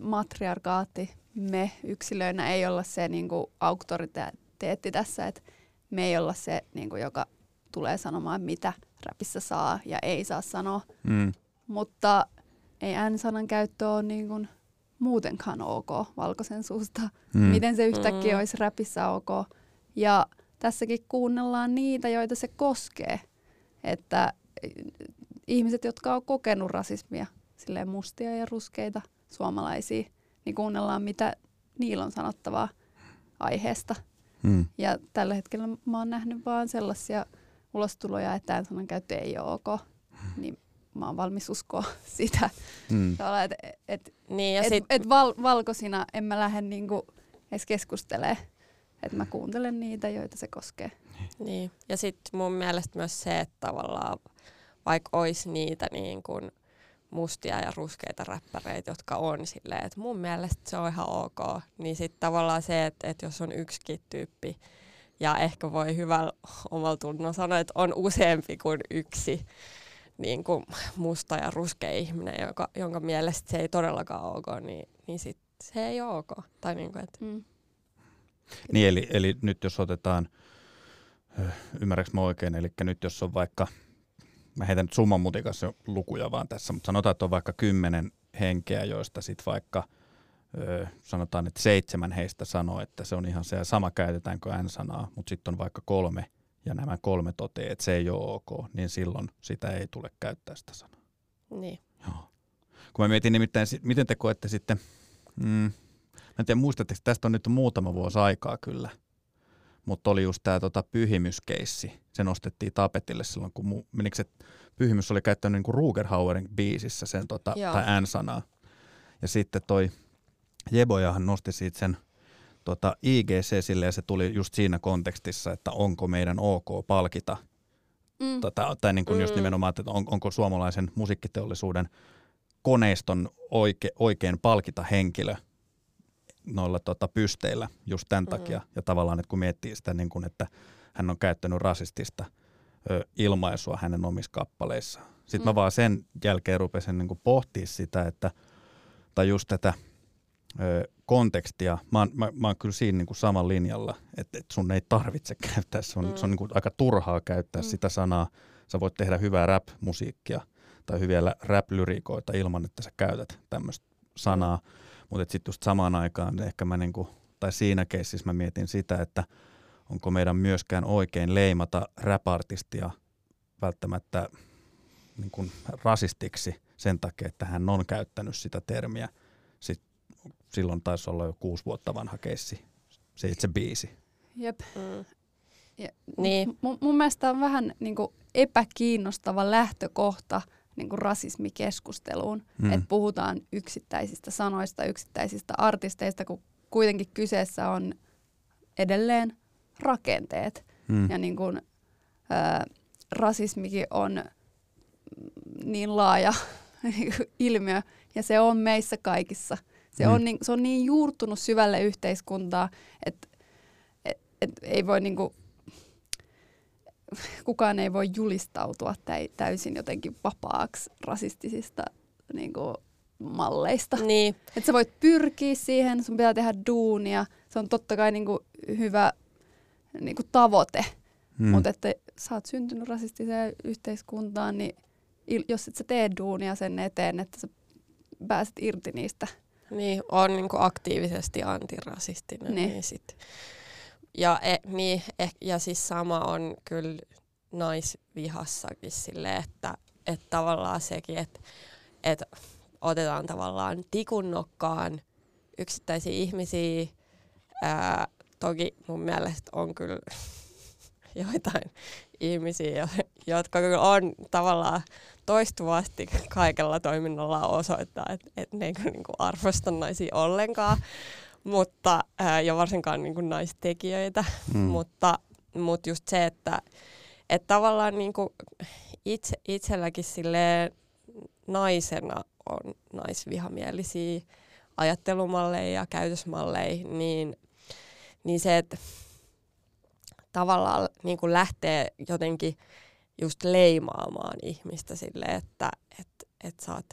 matriarkaatti, me yksilöinä ei olla se niin kuin auktoriteetti tässä, että me ei olla se, niin kuin, joka tulee sanomaan, mitä räpissä saa ja ei saa sanoa. Hmm. Mutta ei N-sanan käyttö ole niin kuin muutenkaan ok valkoisen suusta. Hmm. Miten se yhtäkkiä Mm. olisi räpissä ok. Ja tässäkin kuunnellaan niitä, joita se koskee. Että eh, ihmiset, jotka on kokenut rasismia, silleen mustia ja ruskeita suomalaisia, niin kuunnellaan, mitä niillä on sanottavaa. aiheesta. Mm. Ja tällä hetkellä mä oon nähnyt vaan sellaisia ulostuloja, että tämän sanan käyttö ei ole ok. Niin mä oon valmis uskoa sitä. Mm. Että et, Niin, ja et, sit, et val, valkoisina en mä lähde niinku edes keskustelemaan. Että mä kuuntelen niitä, joita se koskee. niin. ja sit mun mielestä myös se, että tavallaan vaikka olisi niitä niin kuin mustia ja ruskeita räppäreitä, jotka on silleen, että mun mielestä se on ihan ok, niin sitten tavallaan se, että, että jos on yksikin tyyppi, ja ehkä voi hyvällä omalla tunnolla sanoa, että on useampi kuin yksi niin kuin musta ja ruskea ihminen, joka, jonka mielestä se ei todellakaan ole ok, niin, niin sit se ei ole ok. Tai niin kuin, että, Mm. Niin, eli, eli nyt jos otetaan, ö, ymmärräks mä oikein, eli nyt jos on vaikka, mä heitän nyt summan mutikassa lukuja vaan tässä, mutta sanotaan, että on vaikka kymmenen henkeä, joista sitten vaikka sanotaan, että seitsemän heistä sanoo, että se on ihan se sama käytetäänkö N-sanaa, mutta sitten on vaikka kolme, ja nämä kolme toteaa, että se ei ole ok, niin silloin sitä ei tule käyttää sitä sanaa. niin. Joo. Kun mä mietin nimittäin, miten te koette sitten, mm, mä en tiedä muistatteko, tästä on nyt muutama vuosi aikaa kyllä, mutta oli just tämä tota, pyhimyskeissi. Se nostettiin tapetille silloin, kun mu, menikö se pyhimys oli käyttänyt niinku Rugerhauerin biisissä sen tota, Joo. tai N-sanaa. Ja sitten toi Jebojahan nosti siitä sen tota, IGC sille ja se tuli just siinä kontekstissa, että onko meidän ok palkita Mm. tota, tai niin kuin just Mm. nimenomaan, että on, onko suomalaisen musiikkiteollisuuden koneiston oike, oikein palkita henkilö noilla tota, pysteillä just tämän Mm. takia. Ja tavallaan, että kun miettii sitä, niin kuin, että hän on käyttänyt rasistista ö, ilmaisua hänen omissa kappaleissaan. Sitten mm. mä vaan sen jälkeen rupesin niin pohtia sitä, että, tai just tätä kontekstia. Mä oon, mä, mä oon kyllä siinä niin kuin saman linjalla, että, että sun ei tarvitse käyttää, se on, Mm. se on niin kuin aika turhaa käyttää Mm. sitä sanaa. Sä voit tehdä hyvää rap-musiikkia tai hyviä rap-lyriikoita ilman, että sä käytät tämmöistä sanaa. Mutta sitten just samaan aikaan ehkä mä niinku, tai siinä keississä mä mietin sitä, että onko meidän myöskään oikein leimata rap-artistia välttämättä niin kuin rasistiksi sen takia, että hän on käyttänyt sitä termiä. Sit, silloin taisi olla jo kuusi vuotta vanha keissi, se itse biisi. Jep. Mm. Ja Niin. mun, mun mielestä on vähän niin kuin epäkiinnostava lähtökohta niin kuin rasismikeskusteluun, Mm. että puhutaan yksittäisistä sanoista, yksittäisistä artisteista, kun kuitenkin kyseessä on edelleen rakenteet. Mm. Ja niin kuin, ää, rasismikin on niin laaja ilmiö, ja se on meissä kaikissa. Se, Mm. on, niin, se on niin juurtunut syvälle yhteiskuntaa, että et, et ei voi niinku, kukaan ei voi julistautua täy, täysin jotenkin vapaaksi rasistisista niinku, malleista. Niin, Että sä voit pyrkiä siihen, sun pitää tehdä duunia, se on totta kai niinku hyvä niinku tavoite, Mm. mutta että sä oot syntynyt rasistiseen yhteiskuntaan, niin jos et sä tee duunia sen eteen, että sä pääset irti niistä. Niin on niinku aktiivisesti antirasistinen. Niin. Niin. Niin sit. Ja, e, niin, eh, ja siis sama on kyllä naisvihassakin sille, että, että tavallaan sekin, että, että otetaan tavallaan tikun nokkaan yksittäisiä ihmisiä. Ää, toki mun mielestä on kyllä joitain ihmisiä, jo- jotka kyllä on tavallaan toistuvasti kaikella toiminnallaan osoittaa, että, että ne ei kyllä niin kuin arvosta naisia ollenkaan, mutta, ää, ja varsinkaan niin kuin naistekijöitä, Mm. mutta, mutta just se, että, että tavallaan niin kuin itse, itselläkin silleen naisena on naisvihamielisiä ajattelumalleja ja käytösmalleja, niin, niin se, että tavallaan niin kuin lähtee jotenkin just leimaamaan ihmistä sille, että et, et sä oot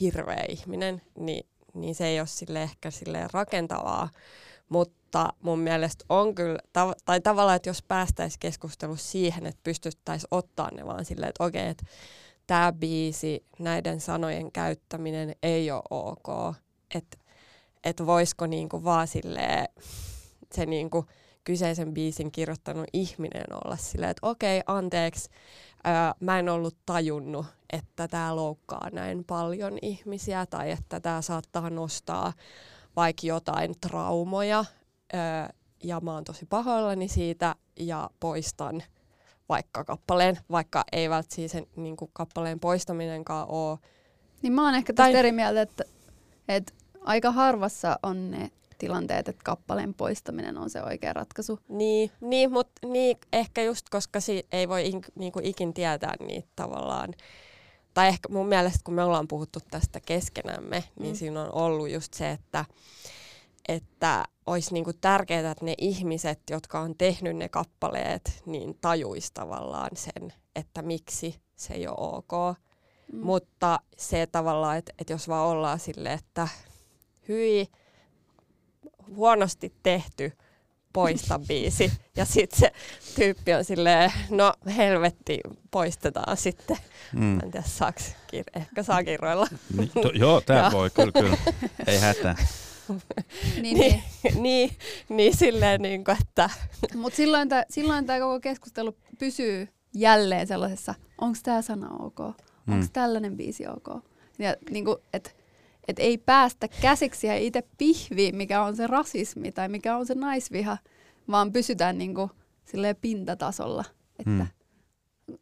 hirveä ihminen, niin, niin se ei ole sille ehkä sille rakentavaa. Mutta mun mielestä on kyllä, tav- tai tavallaan, että jos päästäisiin keskustelussa siihen, että pystyttäisiin ottaa ne vaan silleen, että okei, että tämä biisi, näiden sanojen käyttäminen ei ole ok. Että et voisiko niinku vaan silleen, se niinku kyseisen biisin kirjoittanut ihminen olla silleen, että okei, anteeksi, ää, mä en ollut tajunnut, että tämä loukkaa näin paljon ihmisiä tai että tämä saattaa nostaa vaikka jotain traumoja ää, ja mä oon tosi pahoillani siitä ja poistan vaikka kappaleen, vaikka ei välttämättä siis sen niin kuin kappaleen poistaminenkaan ole. Niin mä oon ehkä Tai- tästä eri mieltä, että, että aika harvassa on ne tilanteet, että kappaleen poistaminen on se oikea ratkaisu. Niin, niin mutta niin, ehkä just koska si- ei voi in, niin kuin ikin tietää niitä tavallaan. Tai ehkä mun mielestä, kun me ollaan puhuttu tästä keskenämme, niin Mm. siinä on ollut just se, että, että olisi niinku tärkeää, että ne ihmiset, jotka on tehnyt ne kappaleet, niin tajuisi tavallaan sen, että miksi se ei ole ok. Mm. Mutta se tavallaan, että, että jos vaan ollaan sille, että hyi, huonosti tehty, poista biisi. Ja sitten se tyyppi on silleen, no helvetti, poistetaan sitten. Mm. Mä en tiedä, saaks, kir- ehkä saa kirroilla. Niin, to, joo, tää Joo. voi, kyllä, kyllä. Ei hätää. Niin, niin. niin, niin silleen, niin kuin, että Mutta silloin tämä silloin tää koko keskustelu pysyy jälleen sellaisessa, onko tämä sana ok, onko Mm. tällainen biisi ok. Ja niinku, että et ei päästä käsiksi siihen itse pihviin, mikä on se rasismi tai mikä on se naisviha, vaan pysytään niinku silleen pintatasolla, että Mm.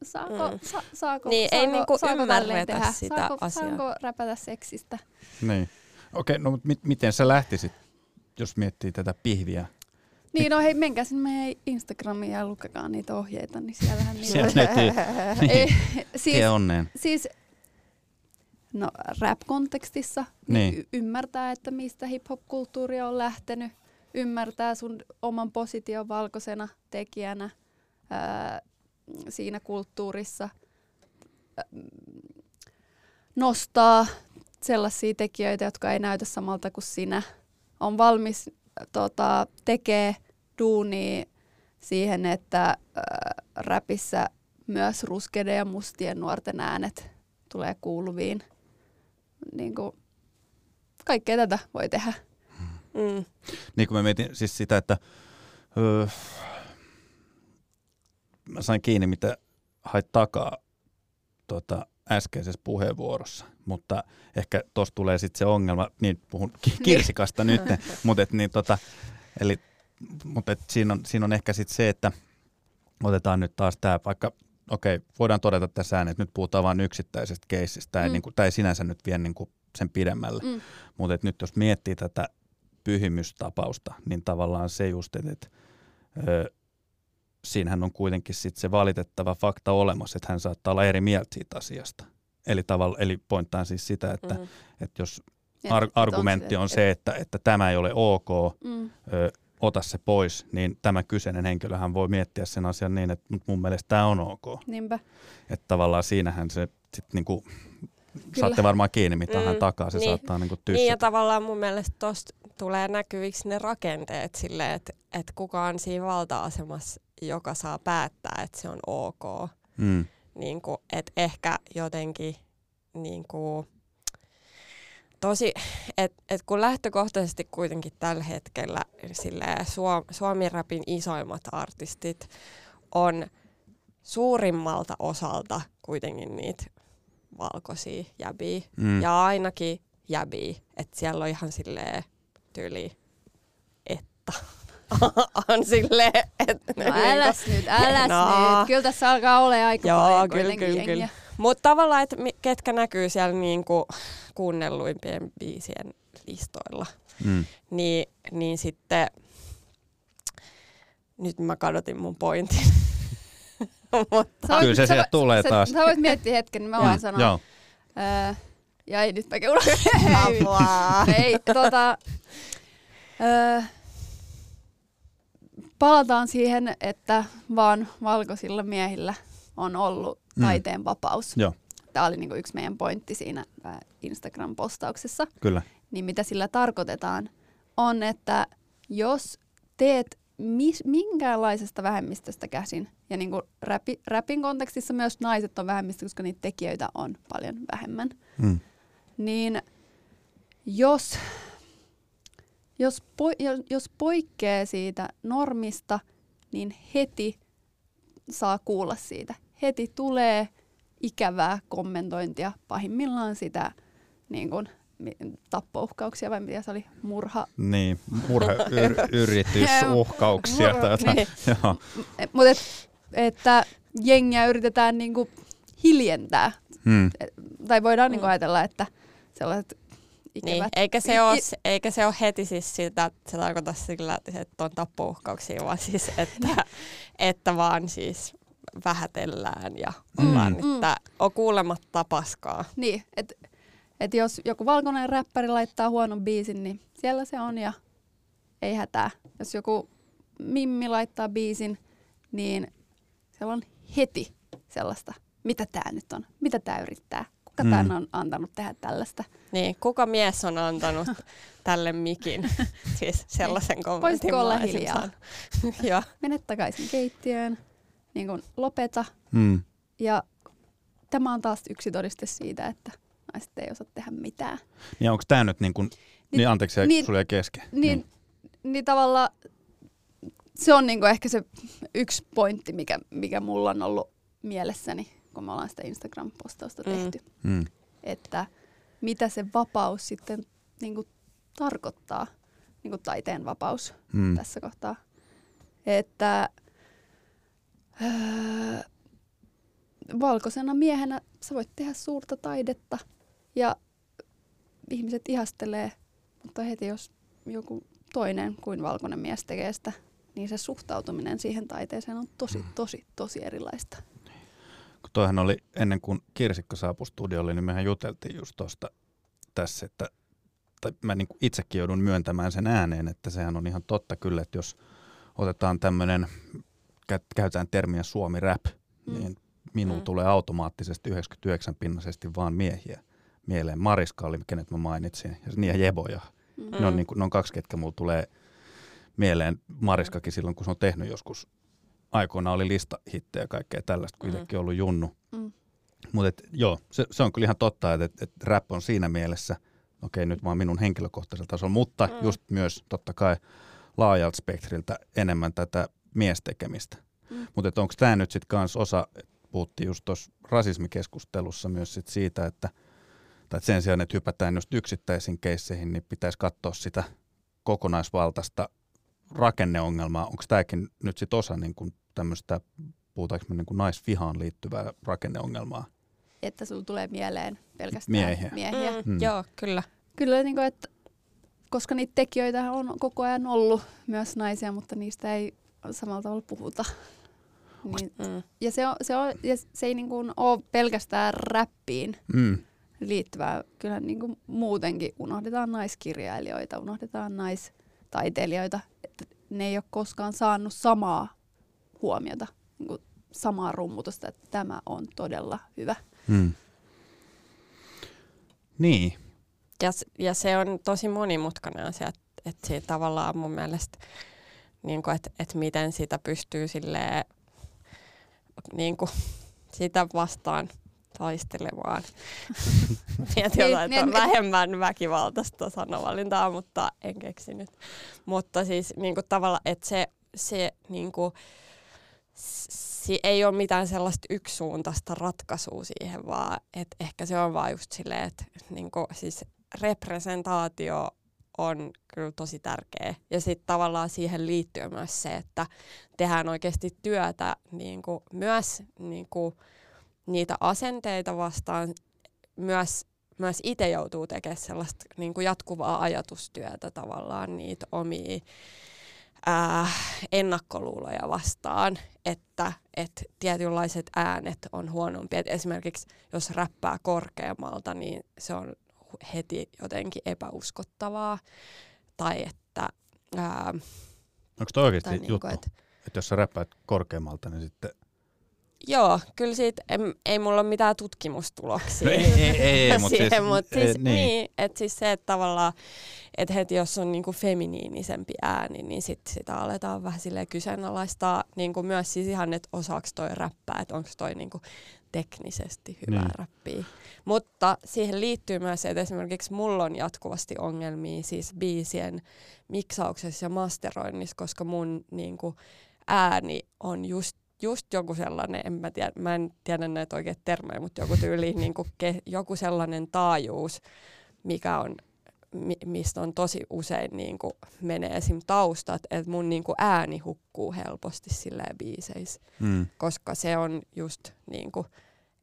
saako, Mm. sa, saako, Niin, ei saako, niinku saako ymmärretä tehdä, sitä saako, asiaa. saako räpätä seksistä. Niin. Okei, no mit, miten sä lähtisit, jos miettii tätä pihviä? Niin, no hei, menkää sinne meidän Instagramiin ja lukekaa niitä ohjeita, niin siellähän niitä... Sieltä löytyy Ei, niin, siis, onneen. siis no rap-kontekstissa Niin. y- ymmärtää, että mistä hip-hop-kulttuuri on lähtenyt, ymmärtää sun oman position valkoisena tekijänä ää, siinä kulttuurissa, ää, nostaa sellaisia tekijöitä, jotka ei näytä samalta kuin sinä. On valmis tota, tekee duunia siihen, että ää, räpissä myös ruskeiden ja mustien nuorten äänet tulee kuuluviin. Niin kuin, kaikkea tätä voi tehdä. mm, Niin kuin mä mietin siis sitä, että öö, mä sain kiinni, mitä hait takaa tota, äskeisessä puheenvuorossa, mutta ehkä tuossa tulee sitten se ongelma, niin puhun ki- kirsikasta nyt, mutta et, niin, tota, eli, mutta et siinä, on, siinä on ehkä sitten se, että otetaan nyt taas tämä, vaikka okei, voidaan todeta tässä ääneen, että nyt puhutaan vain yksittäisestä keissistä, tämä, mm. ei, niin kuin, tämä ei sinänsä nyt vie niin kuin sen pidemmälle, Mm. mutta nyt jos miettii tätä pyhimystapausta, niin tavallaan se just, että et, ö, siinähän on kuitenkin sit se valitettava fakta olemassa, että hän saattaa olla eri mieltä siitä asiasta. Eli, tavalla, eli pointtaan siis sitä, että, mm. mm, että jos Et- ar- et argumentti on se, että, että tämä ei ole ok, Mm. ö, ota se pois, niin tämä kyseinen henkilöhän voi miettiä sen asian niin, että "Mut mun mielestä tämä on ok. Niinpä. Että tavallaan siinähän se sitten niinku, saatte varmaan kiinni, mitä hän Mm, takaa, se niin. saattaa niinku Niin ja tyssätä. tavallaan mun mielestä tosta tulee näkyviksi ne rakenteet silleen, että, että kuka on siinä valta-asemassa, joka saa päättää, että se on ok. Mm. Niin kuin, että ehkä jotenkin niin kuin, tosi, että et kun lähtökohtaisesti kuitenkin tällä hetkellä silleen, Suom, Suomi-rapin isoimmat artistit on suurimmalta osalta kuitenkin niitä valkoisia jäbiä. Mm. Ja ainakin jäbii. Että siellä on ihan silleen tyyli, että on silleen, että No äläs nyt, äläs No. nyt. Kyllä tässä alkaa olla aika Joo, paljon kyllä, kyllä, jengiä. kyllä. Mutta tavallaan, että ketkä näkyy siellä niinku kuunnelluimpien biisien listoilla, Mm. niin, niin sitten nyt mä kadotin mun pointin. Mutta Sä Kyllä se sä sieltä tulee sä, taas. Sä voit miettiä hetken, niin mä vaan sanon. Joo. Öö, ja ei nyt mä keula. Apua. ei, tota, öö, palataan siihen, että vaan valkoisilla miehillä on ollut Mm. Taiteen vapaus. Joo, Tämä oli niinku yksi meidän pointti siinä ää, Instagram-postauksessa. kyllä. Niin mitä sillä tarkoitetaan, on, että jos teet mis, minkäänlaisesta vähemmistöstä käsin, ja niin kuin räpi, räpin kontekstissa myös naiset on vähemmistö, koska niitä tekijöitä on paljon vähemmän, Mm. niin jos, jos, po, jos poikkeaa siitä normista, niin heti saa kuulla siitä. Heti tulee ikävää kommentointia, pahimmillaan sitä niin kuin mi- tappouhkauksia vai mitä se oli, murha. Niin, murhayritys, uhkauksia tai jotain. Niin. Joo. Mutta et, että jengiä yritetään niinku hiljentää. Hmm. Tai voidaan Mm. niinku ajatella, että sellaiset Niin, eikä, se ole, eikä se ole heti siis sitä, että se tarkoittaa sillä, että on tappouhkauksia, vaan siis, että, että vaan siis vähätellään ja ollaan, Mm. että on kuulematta paskaa. Niin, että et jos joku valkoinen räppäri laittaa huonon biisin, niin siellä se on ja ei hätää. Jos joku mimmi laittaa biisin, niin siellä on heti sellaista, mitä tämä nyt on, mitä tämä yrittää, kuka Mm. tämän on antanut tehdä tällaista. Niin, kuka mies on antanut tälle mikin? siis sellaisen kommentin Voisitko olla hiljaa? Joo. Mene takaisin keittiöön, niin kun lopeta. Hmm. Ja tämä on taas yksi todiste siitä, että naiset ei osaa tehdä mitään. Ja onko tämä nyt niin kuin, niin, anteeksi, niin, niin- sulla jäi kesken. Niin, niin. niin tavallaan se on niinku ehkä se yksi pointti, mikä, mikä mulla on ollut mielessäni, kun me ollaan sitä Instagram-postausta Mm. tehty. Hmm. Että mitä se vapaus sitten niinku tarkoittaa, niinku taiteen vapaus Hmm. tässä kohtaa. Että öö, valkoisena miehenä sä voit tehdä suurta taidetta ja ihmiset ihastelee, mutta heti jos joku toinen kuin valkoinen mies tekee sitä, niin se suhtautuminen siihen taiteeseen on tosi, tosi, tosi erilaista. Kun toihan oli ennen kuin Kirsikka saapui studiolle, niin mehän juteltiin just tuosta tässä, että tai mä niin kuin itsekin joudun myöntämään sen ääneen, että sehän on ihan totta kyllä, että jos otetaan tämmöinen, käytetään termiä suomi rap, Mm. niin minulla Mm. tulee automaattisesti 99 pinnaisesti vaan miehiä mieleen. Mariska oli, kenet mä mainitsin, ja Nia Jeboja. Mm. Ne, on niin kuin, ne on kaksi, ketkä mulla tulee mieleen. Mariskakin silloin, kun se on tehnyt joskus aikoina oli listahittejä ja kaikkea tällaista, kun Mm. itsekin ollut junnu. Mm. Mutta joo, se, se on kyllä ihan totta, että et, et rap on siinä mielessä, okei nyt vaan minun henkilökohtaisella tasolla, mutta mm. just myös totta kai laajalta spektriltä enemmän tätä miestekemistä. Mm. Mutta onko tämä nyt sitten kans osa, puhuttiin just tuossa rasismikeskustelussa myös sit siitä, että, tai sen sijaan, että hypätään just yksittäisiin keisseihin, niin pitäisi katsoa sitä kokonaisvaltaista rakenneongelmaa. Onko tämäkin nyt sitten osa niin kuin tämmöistä, puhutaanko me niin kuin naisvihaan liittyvää rakenneongelmaa? Että sulla tulee mieleen pelkästään Miehiä. miehiä. Mm, Mm. Joo, kyllä. Kyllä, niin kuin, että koska niitä tekijöitä on koko ajan ollut myös naisia, mutta niistä ei samalla tavalla puhuta. Niin, Mm. ja se, on, se, on, ja se ei niin kuin ole pelkästään räppiin Mm. liittyvää. Kyllä niin kuin muutenkin unohdetaan naiskirjailijoita, unohdetaan naistaiteilijoita. Että ne ei ole koskaan saanut samaa huomiota, niin kuin samaa rummutusta, että tämä on todella hyvä. Mm. Niin. Ja, ja se on tosi monimutkainen asia, että et se tavallaan mun mielestä, niin että et miten sitä pystyy silleen, niin kuin, sitä vastaan taistelemaan. Mietin Niin, jotain, että on niin, niin. vähemmän väkivaltaista sanavalintaa, mutta en keksinyt. Mutta siis niin kuin tavallaan, että se, se niin kuin, si, ei ole mitään sellaista yksisuuntaista ratkaisua siihen, vaan että ehkä se on vaan just silleen, että niin kuin, siis representaatio on kyllä tosi tärkeä. Ja sitten tavallaan siihen liittyy myös se, että tehdään oikeasti työtä niin kuin, myös niin kuin, niitä asenteita vastaan. Myös, myös itse joutuu tekemään sellaista niin kuin jatkuvaa ajatustyötä tavallaan niitä omia ää, ennakkoluuloja vastaan, että et tietynlaiset äänet on huonompia. Et esimerkiksi jos räppää korkeammalta, niin se on heti jotenkin epäuskottavaa. Tai että... Ää, Onko toi oikeasti niinku, juttu, et, että jos sä räppäät korkeammalta, niin sitten... joo, kyllä siitä ei, ei mulla ole mitään tutkimustuloksia. ei, ei, ei, ei mutta siis, mut siis, ei, niin. niin. että siis se, että tavallaan, että heti jos on niinku feminiinisempi ääni, niin sit sitä aletaan vähän silleen kyseenalaistaa niinku myös siis ihan, että osaako toi räppää, että onko toi niinku teknisesti hyvää Niin. räppiä. Mutta siihen liittyy myös se, että esimerkiksi mulla on jatkuvasti ongelmia siis biisien miksauksessa ja masteroinnissa, koska mun niinku, ääni on just just joku sellainen, en mä, tiedä, mä en tiedä näitä oikein termejä, mutta joku tyyli, niin kuin ke, joku sellainen taajuus, mikä on, mi, mistä on tosi usein niin kuin menee esim. taustat, että mun niin kuin ääni hukkuu helposti silleen biiseissä, Mm. koska se on just niin kuin,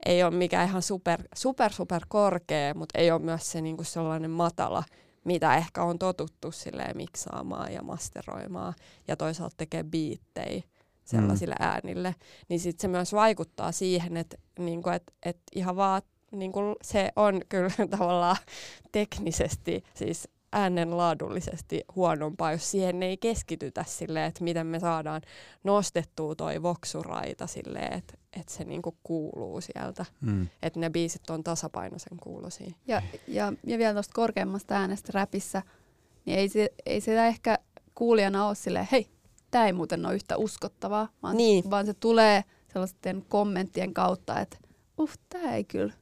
ei ole mikään ihan super, super, super korkea, mutta ei ole myös se niin kuin sellainen matala, mitä ehkä on totuttu silleen miksaamaan ja masteroimaan ja toisaalta tekee biittejä sellaisille mm. äänille, niin sit se myös vaikuttaa siihen, että niinku, et, et ihan vaan niinku, se on kyllä tavallaan teknisesti, siis äänenlaadullisesti huonompaa, jos siihen ei keskitytä silleen, että miten me saadaan nostettua toi voksuraita silleen, että et se niinku kuuluu sieltä. Mm. Että ne biisit on tasapainoisen kuulosia. Ja, ja, ja vielä tuosta korkeammasta äänestä räpissä, niin ei, se, ei sitä ehkä kuulijana ole silleen, hei, tämä ei muuten ole yhtä uskottavaa, vaan, Niin. vaan se tulee sellaisten kommenttien kautta, että uh, tämä ei kyllä,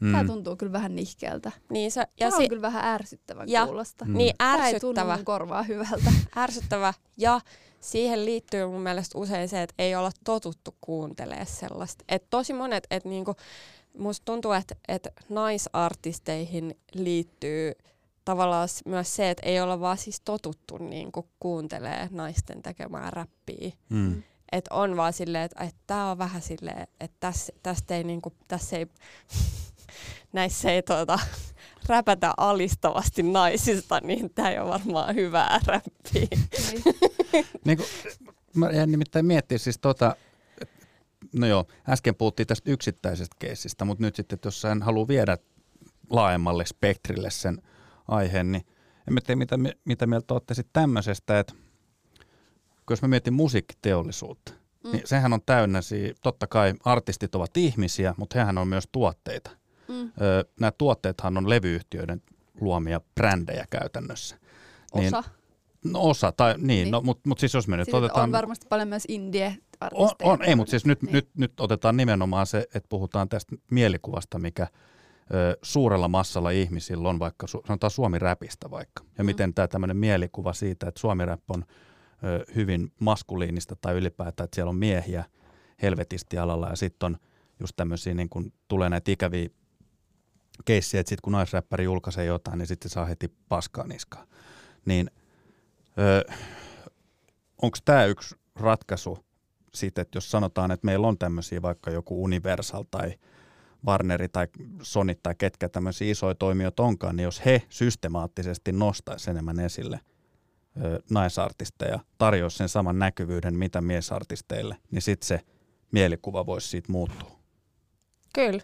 mm. tämä tuntuu kyllä vähän nihkeältä. Niin se, Ja tämä se, on kyllä vähän ärsyttävän Ja- kuulosta. Mm. niin Tämä ei tunnu ärsyttävä. korvaa hyvältä. ärsyttävä ja siihen liittyy mun mielestä usein se, että ei olla totuttu kuuntelemaan sellaista. Et tosi monet, että niinku, musta tuntuu, että et naisartisteihin liittyy tavallaan myös se, että ei olla vaan siis totuttu niinku kuuntelee naisten tekemää räppiä. Mm. Että on vaan silleen, että et tää on vähän silleen, että täs, tästä ei niinku, tässä ei, näissä ei tuota, räpätä alistavasti naisista, niin tää ei ole varmaan hyvää räppiä. Niin. Niin kuin, mä jäin nimittäin miettiä siis tota, no joo, äsken puhuttiin tästä yksittäisestä keissistä, mutta nyt sitten, jos hän haluaa viedä laajemmalle spektrille sen aiheen, niin en mä tiedä, mitä, mi- mitä mieltä olette sitten tämmöisestä, että kun jos mä mietin musiikkiteollisuutta, mm. niin sehän on täynnä, totta kai artistit ovat ihmisiä, mutta hehän on myös tuotteita. Mm. Öö, nämä tuotteethan on levyyhtiöiden luomia brändejä käytännössä. Niin- Osa. No osa, tai niin, niin. No, mutta mut siis jos me nyt Sitten otetaan... on varmasti paljon myös On, indie-artisteja. on, ei, mutta siis nyt, niin. nyt, nyt otetaan nimenomaan se, että puhutaan tästä mielikuvasta, mikä ö, suurella massalla ihmisillä on vaikka, sanotaan Suomi-räpistä vaikka. Ja Mm. miten tämä tämmöinen mielikuva siitä, että Suomi-räp on ö, hyvin maskuliinista tai ylipäätään, että siellä on miehiä helvetisti alalla ja sitten on just tämmöisiä, niin kun tulee näitä ikäviä keissiä, että sitten kun naisräppäri julkaisee jotain, niin sitten saa heti paskaa niskaan. Niin onko tämä yksi ratkaisu siitä, että jos sanotaan, että meillä on tämmöisiä vaikka joku Universal tai Warneri tai Sony tai ketkä tämmöisiä isoja toimijoita onkaan, niin jos he systemaattisesti nostaisi enemmän esille ö, naisartisteja, tarjoaisi sen saman näkyvyyden mitä miesartisteille, niin sitten se mielikuva voisi siitä muuttua. Kyllä.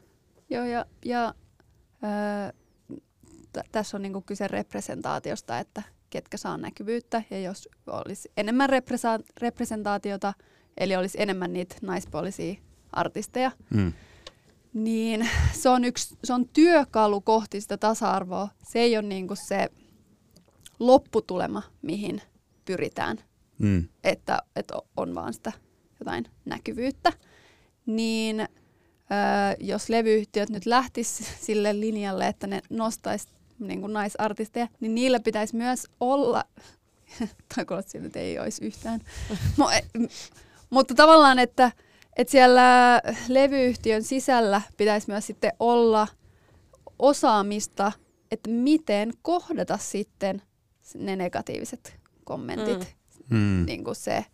Joo, ja, ja öö, t- tässä on niinku kyse representaatiosta, että ketkä saa näkyvyyttä, ja jos olisi enemmän represa- representaatiota, eli olisi enemmän niitä naispuolisia artisteja, Mm. Niin se on, yksi, se on työkalu kohti sitä tasa-arvoa. Se ei ole niinku se lopputulema, mihin pyritään, Mm. että, että on vaan sitä jotain näkyvyyttä. Niin öö, jos levyyhtiöt nyt lähtis sille linjalle, että ne nostaisi niin kuin naisartisteja, niin niillä pitäisi myös olla, tai että ei olisi yhtään, Mo, e, mutta tavallaan, että, että siellä levyyhtiön sisällä pitäisi myös sitten olla osaamista, että miten kohdata sitten ne negatiiviset kommentit. Mm. Niin kuin se,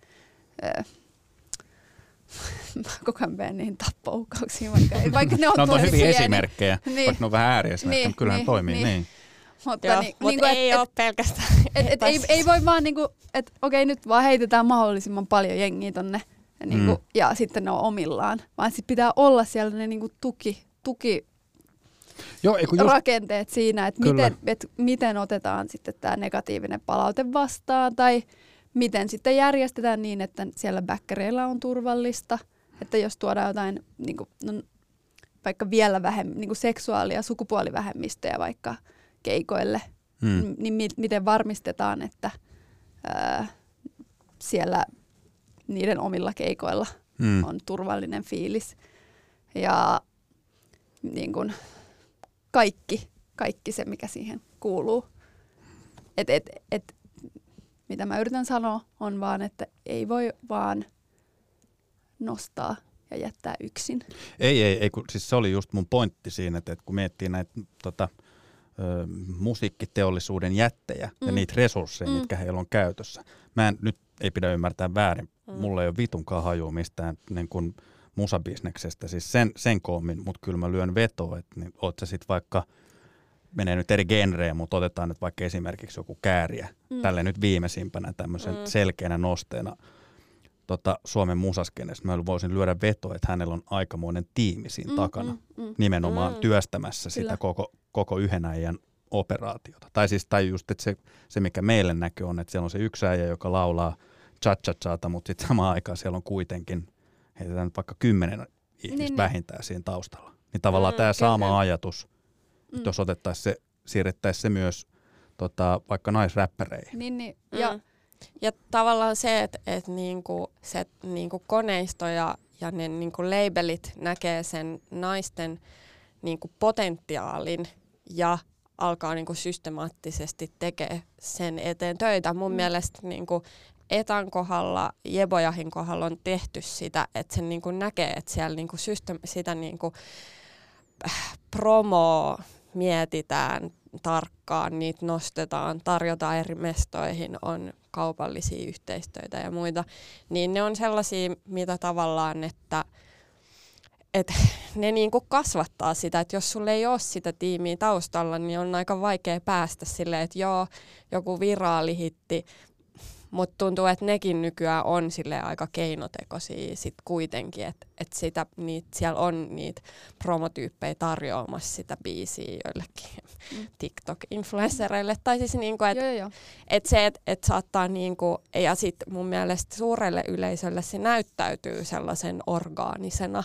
ö, mä koko ajan menen niihin tappouhkauksiin, vaikka, vaikka ne on, No, on tosi hyviä esimerkkejä, Niin. niin. vaikka ne on vähän ääriesimerkkejä, Niin, mutta kyllähän niin, ne toimii. niin. Niin. Mutta Joo, niin, mutta niin kuin, ei et, ole pelkästään. et, et, ei, ei voi vaan niinku, että okei nyt vaan heitetään mahdollisimman paljon jengiä tonne niinku, Mm. ja sitten ne on omillaan, vaan sitten pitää olla siellä ne niinku tuki, tuki Joo, just, rakenteet siinä, että Kyllä. miten, et miten otetaan sitten tämä negatiivinen palaute vastaan tai miten sitten järjestetään niin, että siellä backereilla on turvallista, että jos tuodaan jotain niin kuin, no, vaikka vielä vähem, niin kuin seksuaali- ja sukupuolivähemmistöjä vaikka keikoille, mm. niin mi- miten varmistetaan, että ää, siellä niiden omilla keikoilla Mm. on turvallinen fiilis. Ja niin kuin kaikki, kaikki se, mikä siihen kuuluu. Et, et, et, mitä mä yritän sanoa, on vaan, että ei voi vaan nostaa ja jättää yksin. Ei, ei, ei kun, siis se oli just mun pointti siinä, että, että kun miettii näitä tota, ö, musiikkiteollisuuden jättejä mm. ja niitä resursseja, mm. mitkä heillä on käytössä. Mä en, nyt ei pidä ymmärtää väärin. Mm. Mulla ei ole vitunkaan hajua mistään niin kuin musabisneksestä, siis sen, sen koommin, mutta kyllä mä lyön vetoa, että niin, oot sä sit vaikka, menee nyt eri genrejä, mutta otetaan nyt vaikka esimerkiksi joku kääriä, Mm. tälle nyt viimeisimpänä tämmöisen Mm. selkeänä nosteena tota, Suomen musaskenestä. Mä voisin lyödä vetoa, että hänellä on aikamoinen tiimi siinä mm, takana, mm, Mm, nimenomaan Mm. työstämässä Kyllä. sitä koko, koko yhden äijän operaatiota. Tai siis tai just, että se, se, mikä meille näkyy on, että siellä on se yksi äijä, joka laulaa cha cha mutta sitten samaan aikaan siellä on kuitenkin, heitetään nyt vaikka kymmenen ihmistä Niin, niin. vähintään siinä taustalla. Niin tavallaan Mm, mm, tämä kyllä, sama kyllä. ajatus, Mm. että jos otettaisiin se, siirrettäisiin se myös tota, vaikka naisräppäreihin. Niin, niin. Ja, Ja, mm. ja tavallaan se, että et niinku, se niinku koneisto ja, ja ne niinku labelit näkee sen naisten niinku potentiaalin ja alkaa niinku systemaattisesti tekee sen eteen töitä. Mun Mm. mm. mielestä niinku Etan kohdalla, Jebojahin kohdalla on tehty sitä, että sen niinku näkee, että siellä niinku system- sitä niinku, äh, promoa mietitään tarkkaan, niitä nostetaan, tarjotaan eri mestoihin, on kaupallisia yhteistyötä ja muita, niin ne on sellaisia, mitä tavallaan, että et ne niinku kasvattaa sitä, että jos sulla ei ole sitä tiimiä taustalla, niin on aika vaikea päästä silleen, että joo, joku viraalihitti, mutta tuntuu, että nekin nykyään on sille aika keinotekoisia sit kuitenkin, että et sitä, niit, siellä on niitä promotyyppejä tarjoamassa sitä biisiä joillekin Mm. TikTok-influenssereille. Tai siis niinku, että et se, että et saattaa niinku, ja sitten mun mielestä suurelle yleisölle se näyttäytyy sellaisen orgaanisena.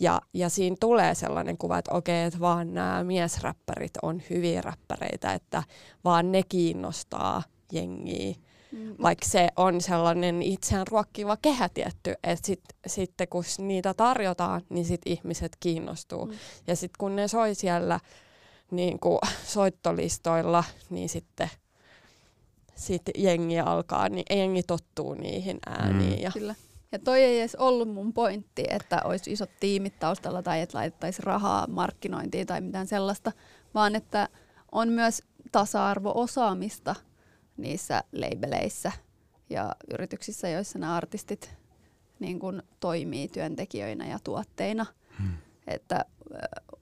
Ja, ja siinä tulee sellainen kuva, että okei, että vaan nämä miesräppärit on hyviä räppäreitä, että vaan ne kiinnostaa jengiä. Mm, Vaikka se on sellainen itseään ruokkiva kehä tietty, että sit, sitten kun niitä tarjotaan, niin sit ihmiset kiinnostuu. Mm. Ja sitten kun ne soi siellä niin kuin soittolistoilla, niin sitten sit jengi alkaa, niin jengi tottuu niihin ääniin. Mm. Ja, Kyllä. Ja toi ei edes ollut mun pointti, että olisi isot tiimit taustalla tai että laitettaisiin rahaa markkinointiin tai mitään sellaista, vaan että on myös tasa-arvo-osaamista niissä labeleissä ja yrityksissä, joissa nämä artistit niin kun toimii työntekijöinä ja tuotteina. Hmm. Että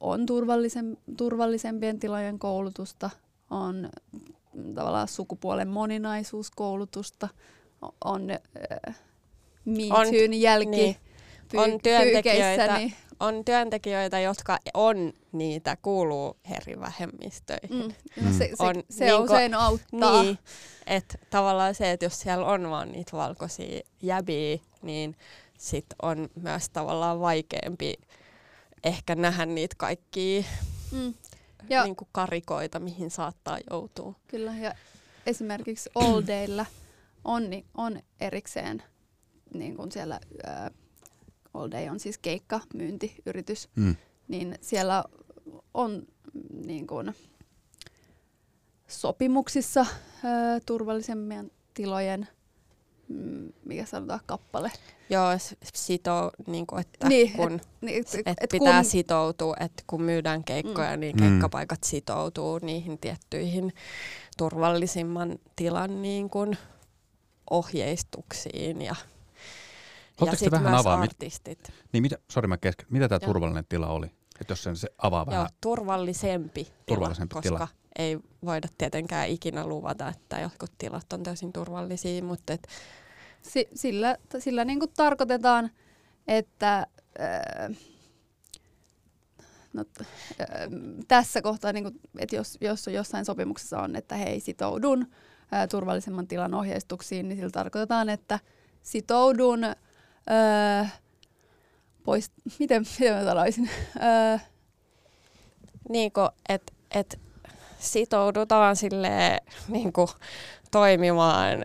on turvallisen, turvallisempien tilojen koulutusta, on tavallaan sukupuolen moninaisuuskoulutusta, on äh, Me On- Toon jälki niin. py- On työntekijöitä. niin, on työntekijöitä, jotka on niitä, kuuluu eri vähemmistöihin. mm, Mm. se, se, On se niinku- usein auttaa. Niin, että tavallaan se, että jos siellä on vaan niitä valkoisia jäbiä, niin sit on myös tavallaan vaikeampi ehkä nähdä niitä kaikkia Mm, ja niin karikoita, mihin saattaa joutua. kyllä, ja esimerkiksi All Daylla on, ni- on erikseen, niin kuin siellä ää, All Day on siis keikkamyyntiyritys, Mm. niin siellä on mm, niin kuin sopimuksissa ää, turvallisempien tilojen, mm, mikä sanotaan, kappale. Joo, s- sitoo, niin kuin, että Niin, kun, Niin, et, et et pitää kun, sitoutua, että kun myydään keikkoja, niin Mm. keikkapaikat sitoutuu niihin tiettyihin turvallisimman tilan niin kuin ohjeistuksiin ja, ja Haluatteko te sitten vähän myös avaa, artistit. Niin mitä, sori mä kesken, mitä tämä turvallinen tila oli? Että jos sen se avaa vähän. Joo, turvallisempi, Turvallisempi tila, tila. koska ei voida tietenkään ikinä luvata, että jotkut tilat on täysin turvallisia, mutta et, si, sillä, sillä niin kuin tarkoitetaan, että ää, no, ää, tässä kohtaa, niin kuin, että jos, jos jossain sopimuksessa on, että hei sitoudun ää, turvallisemman tilan ohjeistuksiin, niin sillä tarkoitetaan, että sitoudun ää, pois, miten, miten mä sanoisin, ää, niin kuin, et, et sitoudutaan silleen, niin kuin, toimimaan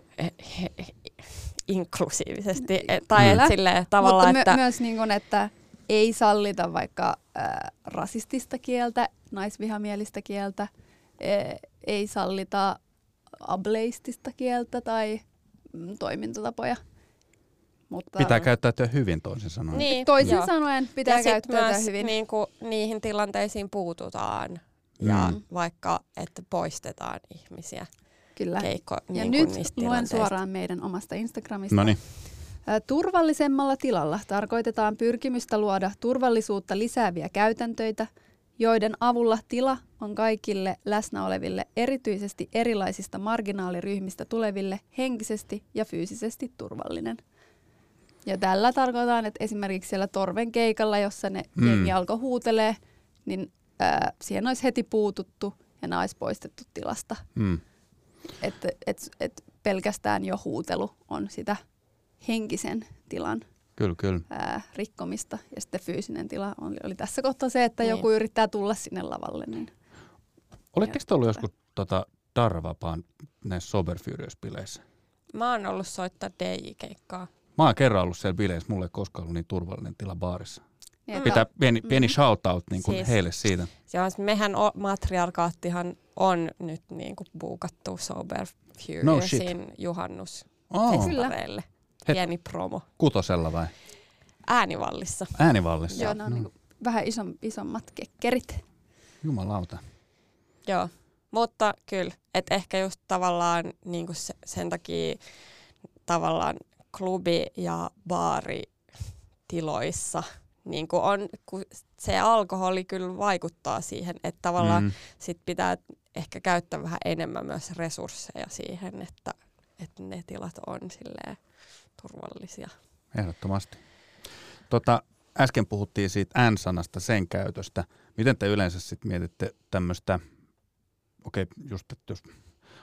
inklusiivisesti. Et, tai Kyllä. et silleen, tavallaan, Mutta my- että myös niin kuin, että ei sallita vaikka ää, rasistista kieltä, naisvihamielistä kieltä, e- ei sallita ableistista kieltä tai mm, toimintatapoja. Mutta Pitää käyttäytyä hyvin toisin sanoen. niin, toisin joo. sanoen pitää ja käyttäytyä myös hyvin. Niin kuin, niihin tilanteisiin puututaan ja Mm. vaikka, että poistetaan ihmisiä Kyllä. keikko Ja niin nyt luen suoraan meidän omasta Instagramista. No niin. Ä, Turvallisemmalla tilalla tarkoitetaan pyrkimystä luoda turvallisuutta lisääviä käytäntöitä, joiden avulla tila on kaikille läsnä oleville, erityisesti erilaisista marginaaliryhmistä tuleville, henkisesti ja fyysisesti turvallinen. Ja tällä tarkoitetaan, että esimerkiksi siellä Torven keikalla, jossa ne Mm. jengi alkoi huutelee, niin ää, siihen olisi heti puututtu ja ne olisi poistettu tilasta. Mm. Että et, et pelkästään jo huutelu on sitä henkisen tilan Kyllä, kyllä. ää, rikkomista ja sitten fyysinen tila oli, oli tässä kohtaa se, että Niin. joku yrittää tulla sinne lavalle. Niin. Oletteko te ollut joskus tota, Darvapaan näissä Sober Furious-bileissä? Mä oon ollut soittaa DJ-keikkaa. Mä oon kerran ollut siellä bileissä, mulla ei koskaan ollut niin turvallinen tila baarissa. Niin, Pitää pieni, Mhm. pieni shoutout niin kuin Siis- heille siitä. Ja mehän o, matriarkaattihan on nyt niinku buukattu Sober No Furiousin juhannus Oh, Pieni promo. kutosella vai? Äänivallissa. Äänivallissa? Joo, ne on No, niinku vähän ison, isommat kekkerit. Jumalauta. Joo, mutta kyllä, että ehkä just tavallaan niin se, sen takia tavallaan klubi- ja baaritiloissa niin kuin on, kun se alkoholi kyllä vaikuttaa siihen, että tavallaan mm. Sit pitää ehkä käyttää vähän enemmän myös resursseja siihen, että, että ne tilat on silleen turvallisia. Ehdottomasti. Tota, äsken puhuttiin siitä N-sanasta, sen käytöstä. Miten te yleensä sitten mietitte tämmöistä, okei, okay, just että jos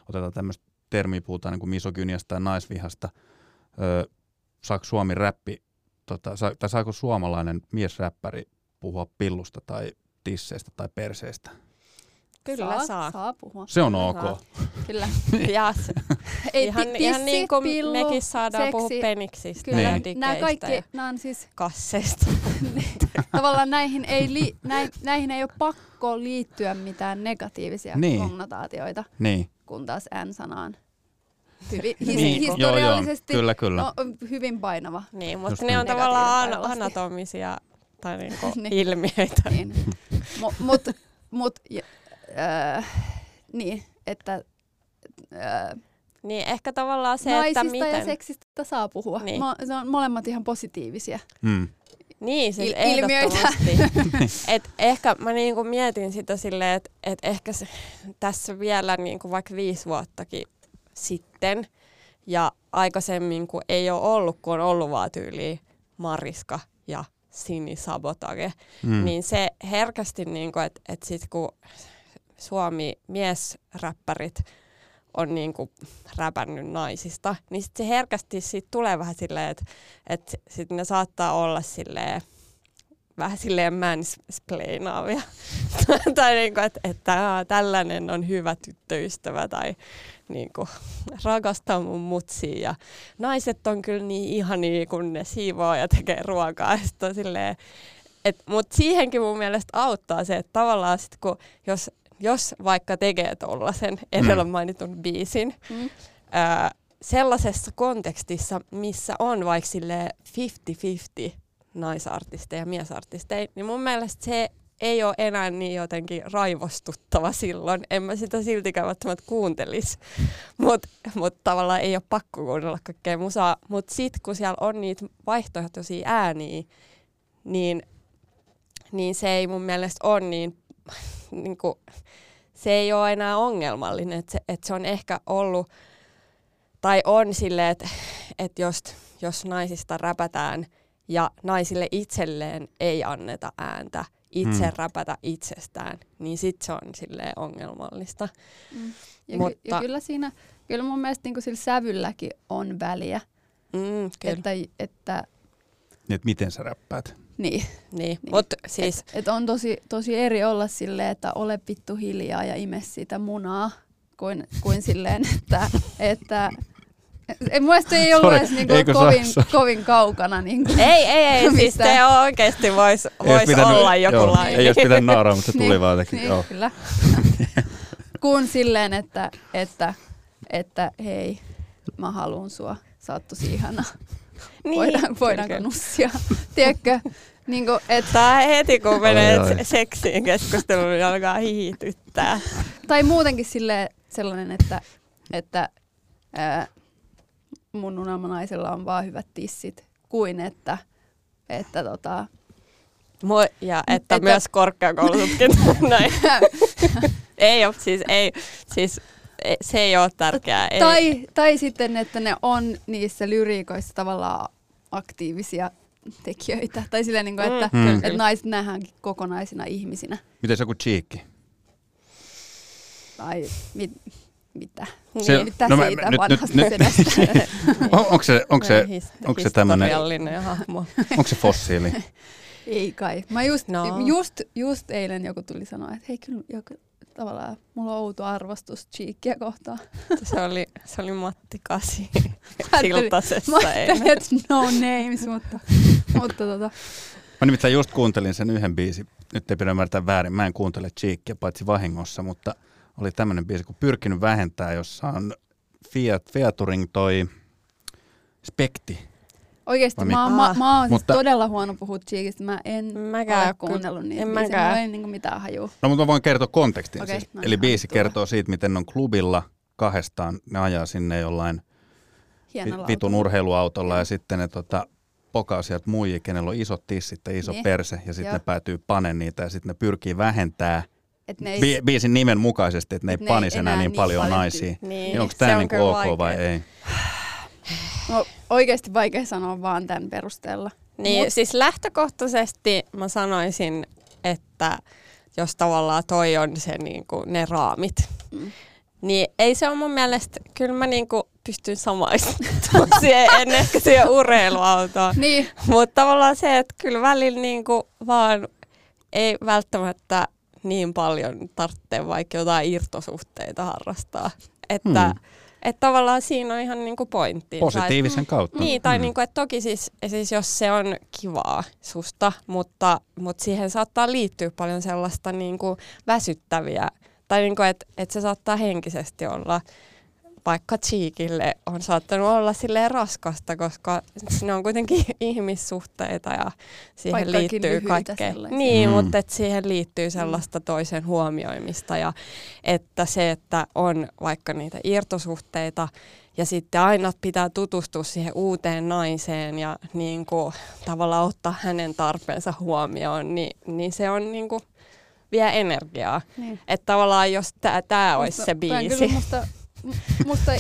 otetaan tämmöistä termiä, puhutaan niin kuin misogyniasta tai naisvihasta, öö, saako Suomi räppi, tota, sa, tai saako suomalainen miesräppäri puhua pillusta tai tisseistä tai perseistä? Kyllä saa. saa. Saa puhua. Se on ok. saa. Kyllä. Ja se, Ei, ihan, ti- ihan niin kuin pillu, mekin saadaan seksi. puhua peniksistä Kyllä, ja Niin. nämä dikeistä kaikki, ja nämä on siis kasseista. tavallaan näihin ei, li, näin, näihin ei ole pakko liittyä mitään negatiivisia Niin. konnotaatioita, Niin, kun taas N-sana on hyvin, his, niin. joo, joo, historiallisesti kyllä, kyllä. no, hyvin painava. Niin, mutta Just ne on niin. tavallaan Negatiivinen an- anatomisia tai niinku Niin. ilmiöitä. Niin. Mu- mut, mut, ja, äh, niin, että äh, Niin ehkä tavallaan se, naisista että miten... ja seksistä saa puhua. Niin. Mo- se on molemmat ihan positiivisia. Mm. Niin, siis Il- ilmiöitä. ehdottomasti. et ehkä mä niinku mietin sitä silleen, että et ehkä se, tässä vielä niinku vaikka viisi vuottakin sitten ja aikaisemmin, kun ei ole ollut, kun on ollut vaan tyyliin Mariska ja Sini Sabotage, Mm. niin se herkästi, niinku, että et sit kun Suomi miesräppärit on niinku räpännyt naisista, niin sit se herkästi siitä tulee vähän silleen, että et sit ne saattaa olla silleen, vähän silleen mansplainaavia. tai niinku, että et, tää- tällainen on hyvä tyttöystävä tai niinku, rakastaa mun mutsia. Ja naiset on kyllä niin ihania, kun ne siivoo ja tekee ruokaa. Ja silleen, et, mut siihenkin mun mielestä auttaa se, että tavallaan sit kun, jos, jos vaikka tekee tollasen edellä mainitun biisin, Mm. ää, sellaisessa kontekstissa, missä on vaikka sille 50-50 naisartisteja ja miesartisteja, niin mun mielestä se ei ole enää niin jotenkin raivostuttava silloin. En mä sitä siltikään välttämättä kuuntelisi. Mutta mut tavallaan ei ole pakko kuunnella kaikkea musaa. Mutta sitten kun siellä on niitä vaihtoehtoisia ääniä, niin, niin se ei mun mielestä ole niin, niin kuin, se ei ole enää ongelmallinen. Että se, et se on ehkä ollut, tai on silleen, että et jos, jos naisista räpätään ja naisille itselleen ei anneta ääntä, itse Hmm. räpätä itsestään, niin sit se on silleen ongelmallista. Mm. Ja, Mutta- ky- ja kyllä siinä, kyllä mun mielestä niin sillä sävylläkin on väliä. Mm, kyllä. Että, että Niin, että miten sä räppäät? niin, niin. niin. Mutta siis, et, et on tosi, tosi eri olla silleen, että ole vittu hiljaa ja ime sitä munaa, kuin, kuin silleen, että, että mun mielestä ei ollut edes niinku eikö kovin, saa- kovin kaukana. Niinku. ei, ei, ei, siis Mistä? se oikeasti voisi vois pitänyt- olla joku joo, laji. Ei olisi pitänyt nauraa, mutta se tuli Niin, vaan jotenkin. niin, Joo. kyllä. Kun silleen, että, että, että hei, mä haluun sua, sä oot tosi ihana. Niin, voidaanko kyllä. nussia, tiedätkö? Niin kuin, et, Tää heti kun menee Oi, oi. se- seksiin keskusteluun, niin alkaa hiityttää. tai muutenkin sille sellainen, että, että ää, mun unelmanaisella on vaan hyvät tissit, kuin että, että tota, Mo- ja että, Että- myös korkeakoulututkinto. Näin. ei ole, siis ei, siis ei- se ei ole tärkeää. Ei. tai, tai sitten, että ne on niissä lyriikoissa tavallaan aktiivisia tekijöitä. Tai silleen, niin kuin, että, Mm. mm. että naiset nähdäänkin kokonaisina ihmisinä. Miten joku cheekki? Tai mit, mitä? Se- Niin, mitä no mä- siitä nyt- vanhasta nyt- sedästä? On, onko se, onko se, onko se tämmönen- historiallinen hahmo. onko se fossiili? Ei kai. Mä just, No. just, just eilen joku tuli sanoa, että hei kyllä joku, tavallaan mulla on outo arvostus Cheekkiä kohtaan. Se oli, se oli Matti Kasi Siltasessa Mä eilen. ajattelin, että no names, mutta, mutta tota, Mä nimittäin just kuuntelin sen yhden biisin, nyt ei pidä ymmärtää väärin, mä en kuuntele Cheekkiä paitsi vahingossa, mutta oli tämmöinen biisi, kun pyrkinyt vähentää, jossa on Fiat, Featuring toi Spekti. oikeesti Vai mä, oon- mä, mä oon siis Mutta- todella huono puhua Cheekistä. Mä en Mäkään ole kuunnellut niitä en mäkään. Mulla ei niinku mitään hajua. No mutta mä voin kertoa kontekstin Okei, siis. no Eli ihan biisi tulla. kertoo siitä, miten on klubilla kahdestaan, ne ajaa sinne jollain Hienolla vi- vitun autolla. urheiluautolla ja sitten ne tota, pokaa sieltä muijia, kenellä on isot tissit ja iso Niin. perse ja sitten ne päätyy panen niitä ja sitten ne pyrkii vähentää Et ne ei, bi- biisin nimen mukaisesti, että ne ei Et ne ei panisi enää enää niin niin paljon paljon naisia. Niin, Niin onko tämä on niinku ok vai vaikea. ei? no, oikeasti vaikea sanoa vaan tämän perusteella. Niin, Mut- siis lähtökohtaisesti mä sanoisin, että jos tavallaan toi on se niinku, ne raamit, Mm. niin ei se ole mun mielestä, kyllä mä niinku pystyn samaistumaan siihen, en ehkä siihen urheiluautoon. Niin, Mutta tavallaan se, että kyllä välillä niinku vaan ei välttämättä niin paljon tarvitse vaikka jotain irtosuhteita harrastaa. Että Hmm. et tavallaan siinä on ihan niinku pointti. Positiivisen kautta. Niin, tai Mm. niinku, että toki siis, siis jos se on kivaa susta, mutta, mutta siihen saattaa liittyä paljon sellaista niinku väsyttäviä, tai niinku, että et se saattaa henkisesti olla, vaikka Cheekille on saattanut olla silleen raskasta, koska ne on kuitenkin ihmissuhteita ja siihen Vaikkakin liittyy kaikkea. sellaisia. Niin, Mm. mutta et siihen liittyy sellaista toisen huomioimista ja että se, että on vaikka niitä irtosuhteita ja sitten aina pitää tutustua siihen uuteen naiseen ja niin kuin, tavallaan ottaa hänen tarpeensa huomioon, niin, niin se on niin kuin, vie energiaa. niin. Että tavallaan jos tämä olisi se toi on biisi. Kyllä musta, musta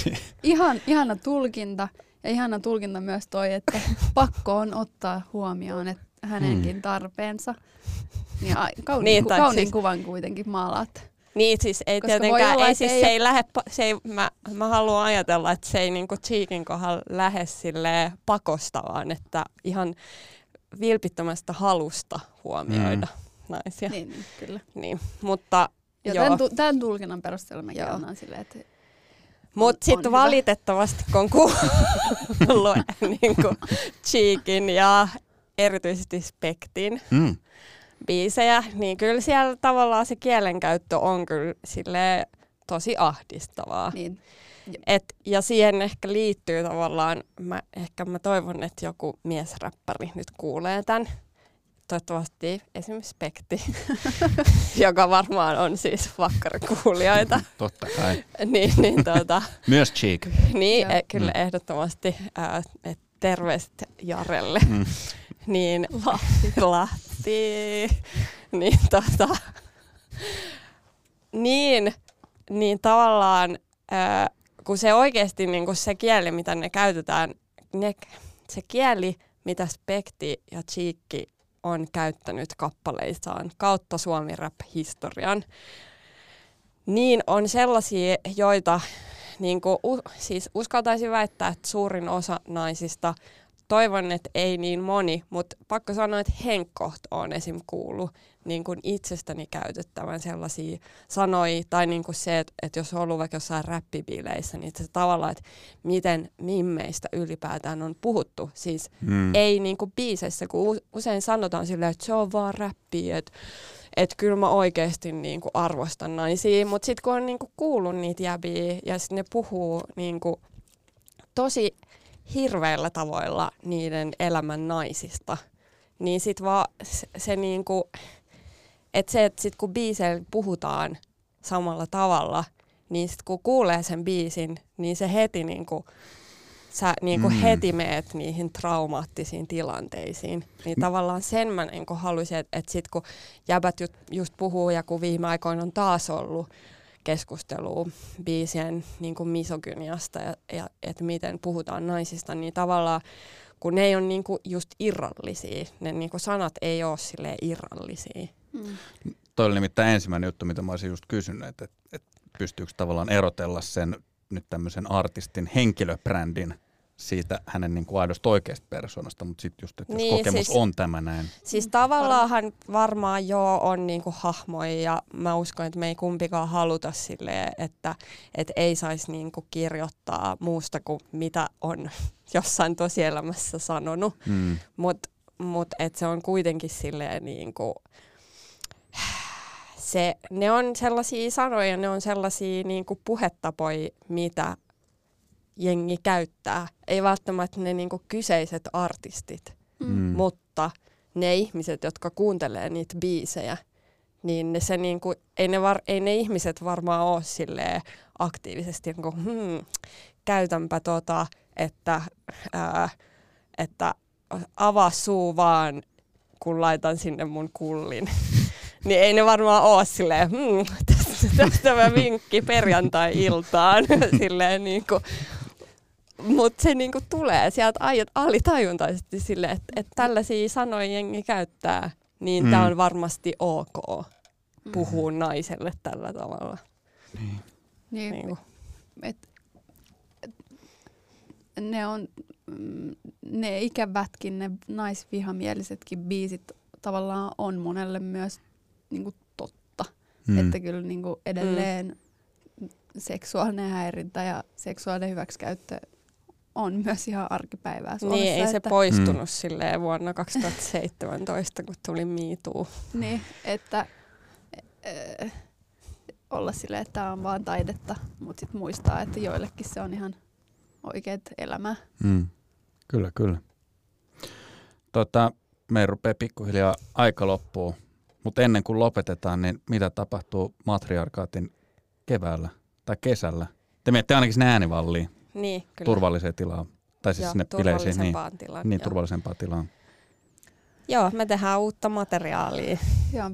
ihan, ihana tulkinta ja ihana tulkinta myös toi, että pakko on ottaa huomioon että hänenkin tarpeensa. Niin, a, kauniin, Niin, niin, tai kauniin siis- kuvan kuitenkin maalaat. Niin siis ei Koska tietenkään, olla, ei siis ei se ei lähde, pa- se ei, mä, mä haluan ajatella, että se ei niinku Cheekin kohdalla lähde silleen pakosta, vaan että ihan vilpittömästä halusta huomioida mm. naisia. Niin. Niin, kyllä. niin. Mutta Ja joo. tämän, tämän tulkinnan perusteella mä annan silleen, että Mut on sitten valitettavasti, kun on kuullut niin Cheekin ja erityisesti Spektin Mm. biisejä, niin kyllä siellä tavallaan se kielenkäyttö on kyllä tosi ahdistavaa. niin, Et, ja siihen ehkä liittyy tavallaan, mä, ehkä mä toivon, että joku miesräppäri nyt kuulee tämän. Toivottavasti esimerkiksi Spekti, joka varmaan on siis vakkarikuulijoita. Totta kai. niin, niin, tuota, Myös Cheek. niin e, kyllä Mm. ehdottomasti ää, et terveiset Jarelle. Mm. niin Lahti. Lahti. niin, tota, niin, niin tavallaan, ää, kun se oikeasti niin kun se kieli, mitä ne käytetään, ne, se kieli, mitä Spekti ja Cheekki on käyttänyt kappaleissaan kautta Suomi Rap-historian, niin on sellaisia, joita niin kuin, siis uskaltaisin väittää, että suurin osa naisista, toivon, että ei niin moni, mutta pakko sanoa, että henkkoht on esim. kuullut niin kuin itsestäni käytettävän sellaisia sanoja, tai niin kuin se, että, että jos on ollut vaikka jossain räppibileissä, niin se tavallaan, että miten mimmeistä ylipäätään on puhuttu. Siis Mm. ei niinku biiseissä, kun usein sanotaan silleen, että se on vaan räppiä, että et kyllä mä oikeasti niinku arvostan naisia, mutta sitten kun on niinku kuullut niitä jäbiä ja sitten ne puhuu niinku tosi hirveillä tavoilla niiden elämän naisista, niin sit vaan se, se niinku, että se, että sit kun biiseillä puhutaan samalla tavalla, niin sit kun kuulee sen biisin, niin se heti niinku, sä niinku Mm. heti meet niihin traumaattisiin tilanteisiin. Niin tavallaan sen mä niinku haluaisin, että et sit kun jäbät just, just puhuu ja kun viime aikoina on taas ollut keskustelua biisien niin kuin misogyniasta ja, ja että miten puhutaan naisista, niin tavallaan kun ne ei ole niin kuin just irrallisia, ne niin kuin sanat ei ole sille irrallisia. Mm. Toi oli nimittäin ensimmäinen juttu, mitä mä olisin just kysynyt, että, että, pystyykö tavallaan erotella sen nyt tämmöisen artistin henkilöbrändin siitä hänen niin kuin aidosta oikeasta persoonasta, mutta sitten just, että jos Niin, kokemus siis- on tämä näin. Siis tavallaanhan varmaan joo on niinku hahmoja ja mä uskon, että me ei kumpikaan haluta silleen, että et ei saisi niinku kirjoittaa muusta kuin mitä on jossain tosielämässä sanonut. Mm. Mutta mut et se on kuitenkin silleen niinku, se, ne on sellaisia sanoja, ne on sellaisia niinku puhetapoja, mitä jengi käyttää. Ei välttämättä ne niinku kyseiset artistit, Mm. mutta ne ihmiset, jotka kuuntelee niitä biisejä, niin ne se niinku, ei, ne var, ei ne ihmiset varmaan ole silleen aktiivisesti, niinku, hmm, käytänpä tota, että, ää, että avaa suu vaan, kun laitan sinne mun kullin. niin ei ne varmaan ole silleen, hmm, tästä, tästä mä vinkki perjantai-iltaan. silleen niinku, mutta se niinku tulee sieltä ai- alitajuntaisesti silleen, että et tällaisia sanoja jengi käyttää, niin Mm. mm. tämä on varmasti ok puhua naiselle tällä tavalla. Niin, Niinku. et, et, ne on mm, ne ikävätkin, ne naisvihamielisetkin biisit tavallaan on monelle myös niinku totta. Mm. Mm. Että kyllä niinku edelleen seksuaalinen häirintä ja seksuaalinen hyväksikäyttö on myös ihan arkipäivää Suomessa. Niin, ei se että, poistunut Mm. silleen vuonna 2017, kun tuli MeToo. Niin, että äh, olla silleen, että tämä on vaan taidetta, mutta sitten muistaa, että joillekin se on ihan oikeat elämää. Mm. Kyllä, kyllä. Tota, me rupeaa pikkuhiljaa aika loppuu, mutta ennen kuin lopetetaan, niin mitä tapahtuu matriarkaatin keväällä tai kesällä? Te menette ainakin sinne äänivalliin, Niin, kyllä. turvalliseen tilaan. Tai siis Joo, sinne bileisiin, niin, tilaan. niin joo. turvallisempaan tilaan. Joo, me tehdään uutta materiaalia. Ja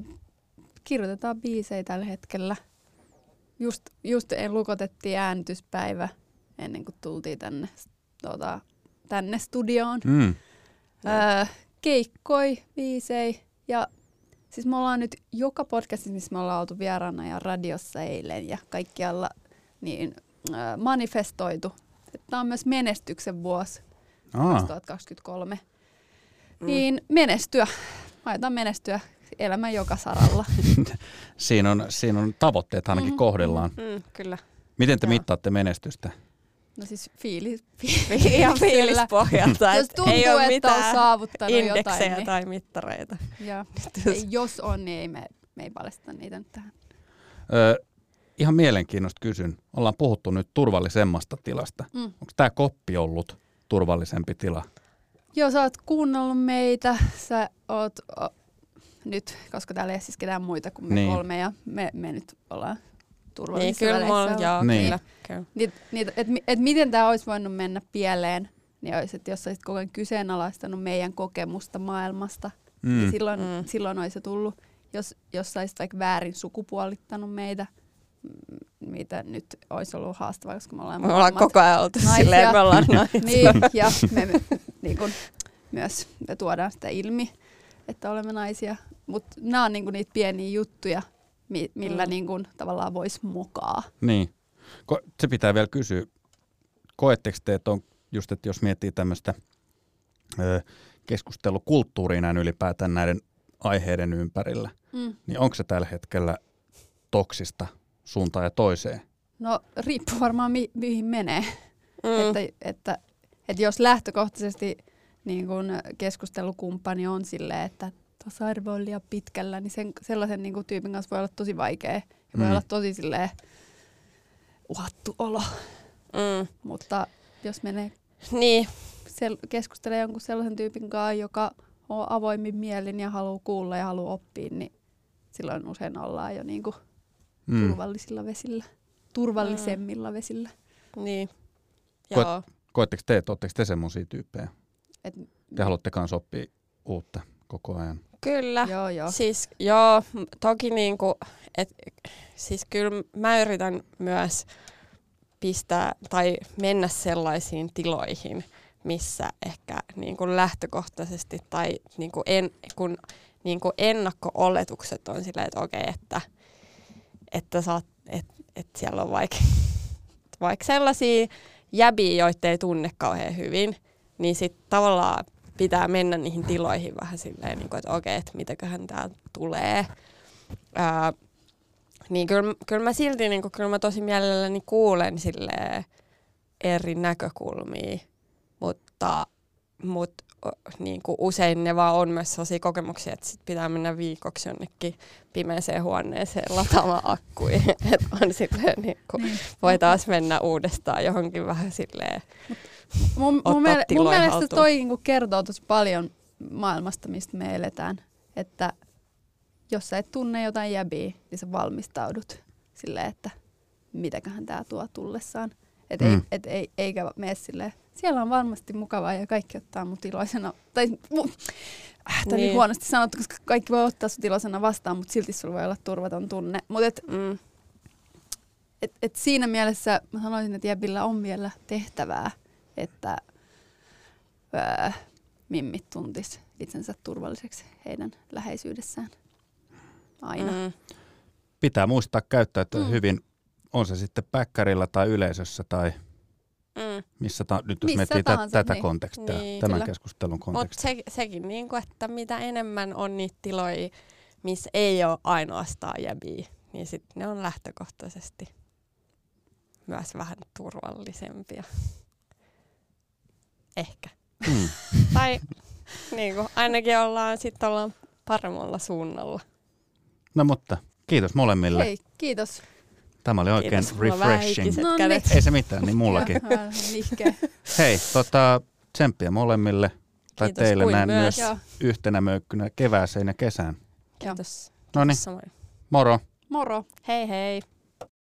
kirjoitetaan biisejä tällä hetkellä. Just, just en lukotettiin äänityspäivä ennen kuin tultiin tänne, tota, tänne studioon. Mm. Öö, keikkoi biisei ja siis me ollaan nyt joka podcastissa, missä me ollaan oltu vieraana ja radiossa eilen ja kaikkialla niin öö, manifestoitu. Tämä on myös menestyksen vuosi Aa, 2023. Mm. Niin menestyä. Aiotaan menestyä elämän joka saralla. siinä, on, siinä on tavoitteet ainakin Mm, kohdellaan. Mm, kyllä. Miten te Joo. mittaatte menestystä? No siis fiilis, Ihan fiilispohjalta. Jos et tuntuu, ei ole että on mitään saavuttanut indeksejä jotain, niin, tai mittareita. ja, jos on, niin ei me, me ei paljasta niitä nyt tähän. Ö, ihan mielenkiinnosta kysyn. Ollaan puhuttu nyt turvallisemmasta tilasta. Mm. Onko tämä koppi ollut turvallisempi tila? Joo, sä oot kuunnellut meitä. Sä oot o, nyt, koska täällä ei ole siis ketään muita kuin me Niin. niin. kolme ja me, me nyt ollaan Niin, turvallisissa kyllä väleissä joo, Niin. kyllä. kyllä. Niit, niit, et, et miten tämä olisi voinut mennä pieleen, niin olisi, että jos olisit koko ajan kyseenalaistanut meidän kokemusta maailmasta, mm. niin silloin, Mm. silloin olisi se tullut. Jos, jos sä olisit vaikka väärin sukupuolittanut meitä, mitä nyt olisi ollut haastavaa, koska me ollaan Me ollaan koko ajan oltu naisia. silleen, me ollaan naisia. niin, ja me, me niin kun, myös me tuodaan sitä ilmi, että olemme naisia. Mutta nämä on niin kun, niitä pieniä juttuja, mi, millä Mm. niin kun, tavallaan voisi mokaa. Niin. Ko- se pitää vielä kysyä. Koetteko te, että on just, että jos miettii tämmöistä keskustelukulttuuria näin ylipäätään näiden aiheiden ympärillä, Mm. niin onko se tällä hetkellä toksista suuntaan ja toiseen? No riippuu varmaan mi- mihin menee. Mm. Että, että, että jos lähtökohtaisesti niin kun keskustelukumppani on silleen, että tasa-arvo on liian pitkällä, niin sen, sellaisen niin tyypin kanssa voi olla tosi vaikea. Ja voi Mm. olla tosi silleen uhattu olo. Mm. Mutta jos menee Niin, sel- keskustelee jonkun sellaisen tyypin kanssa, joka on avoimin mielin ja haluaa kuulla ja haluaa oppia, niin silloin usein ollaan jo niinku Mm. turvallisilla vesillä, turvallisemmilla vesillä. Niin. Koet- Joo. Koetteko te, että ootteko te semmoisia tyyppejä? Et, Te haluatte kanssa oppia uutta koko ajan. Kyllä. Joo, joo. Siis joo, toki niinku, et, siis kyllä mä yritän myös pistää tai mennä sellaisiin tiloihin, missä ehkä niinku lähtökohtaisesti tai niinku en, kun niinku ennakko-oletukset on silleen, että okei, että, että, saat, et, et siellä on vaikka, vaikka sellaisia jäbiä, joita ei tunne kauhean hyvin, niin sitten tavallaan pitää mennä niihin tiloihin vähän silleen, niin kuin, että okei, että mitäköhän täältä tulee. Ää, niin kyllä, kyllä mä silti, niin kuin, kyllä mä tosi mielelläni kuulen silleen eri näkökulmia, mutta, mutta niin kuin usein ne vaan on myös sellaisia kokemuksia, että sit pitää mennä viikoksi jonnekin pimeeseen huoneeseen lataamaan akkuja. että on silleen, niin kuin, Niin. voi taas mennä uudestaan johonkin vähän silleen. Mun, mun, miele- mun mielestä haltuun. toi niinku kertoo tosi paljon maailmasta, mistä me eletään. Että jos sä et tunne jotain jäbiä, niin sä valmistaudut silleen, että mitäköhän tää tuo tullessaan. Et ei, Mm. et ei, eikä mene silleen, siellä on varmasti mukavaa ja kaikki ottaa mut iloisena. Tai mu, äh, niin. Niin. huonosti sanottu, koska kaikki voi ottaa sut iloisena vastaan, mutta silti sulla voi olla turvaton tunne. Mutta et, Mm, et, et siinä mielessä mä sanoisin, että Jäbillä on vielä tehtävää, että öö, mimmit tuntis itsensä turvalliseksi heidän läheisyydessään. Aina. Mm. Pitää muistaa käyttäytyä Mm. hyvin, on se sitten päkkärillä tai yleisössä tai mm. missä ta- nyt jos Missä miettii tä- tahansa, tätä niin. kontekstia, Niin, tämän kyllä. keskustelun Mutta kontekstia. se, sekin, niinku, että mitä enemmän on niitä tiloja, missä ei ole ainoastaan jäbiä, niin sitten ne on lähtökohtaisesti myös vähän turvallisempia. Ehkä. Mm. tai niinku, ainakin ollaan, sit ollaan paremmalla suunnalla. No mutta kiitos molemmille. Hei, kiitos. Tämä oli oikein Kiitos, refreshing. No kädet. Ei se mitään, niin mullakin. Hei, tota, tsemppiä molemmille tai Kiitos teille näin myös. myös yhtenä möykkynä kevääseen ja kesään. Kiitos. No niin, moro! Moro. Hei hei.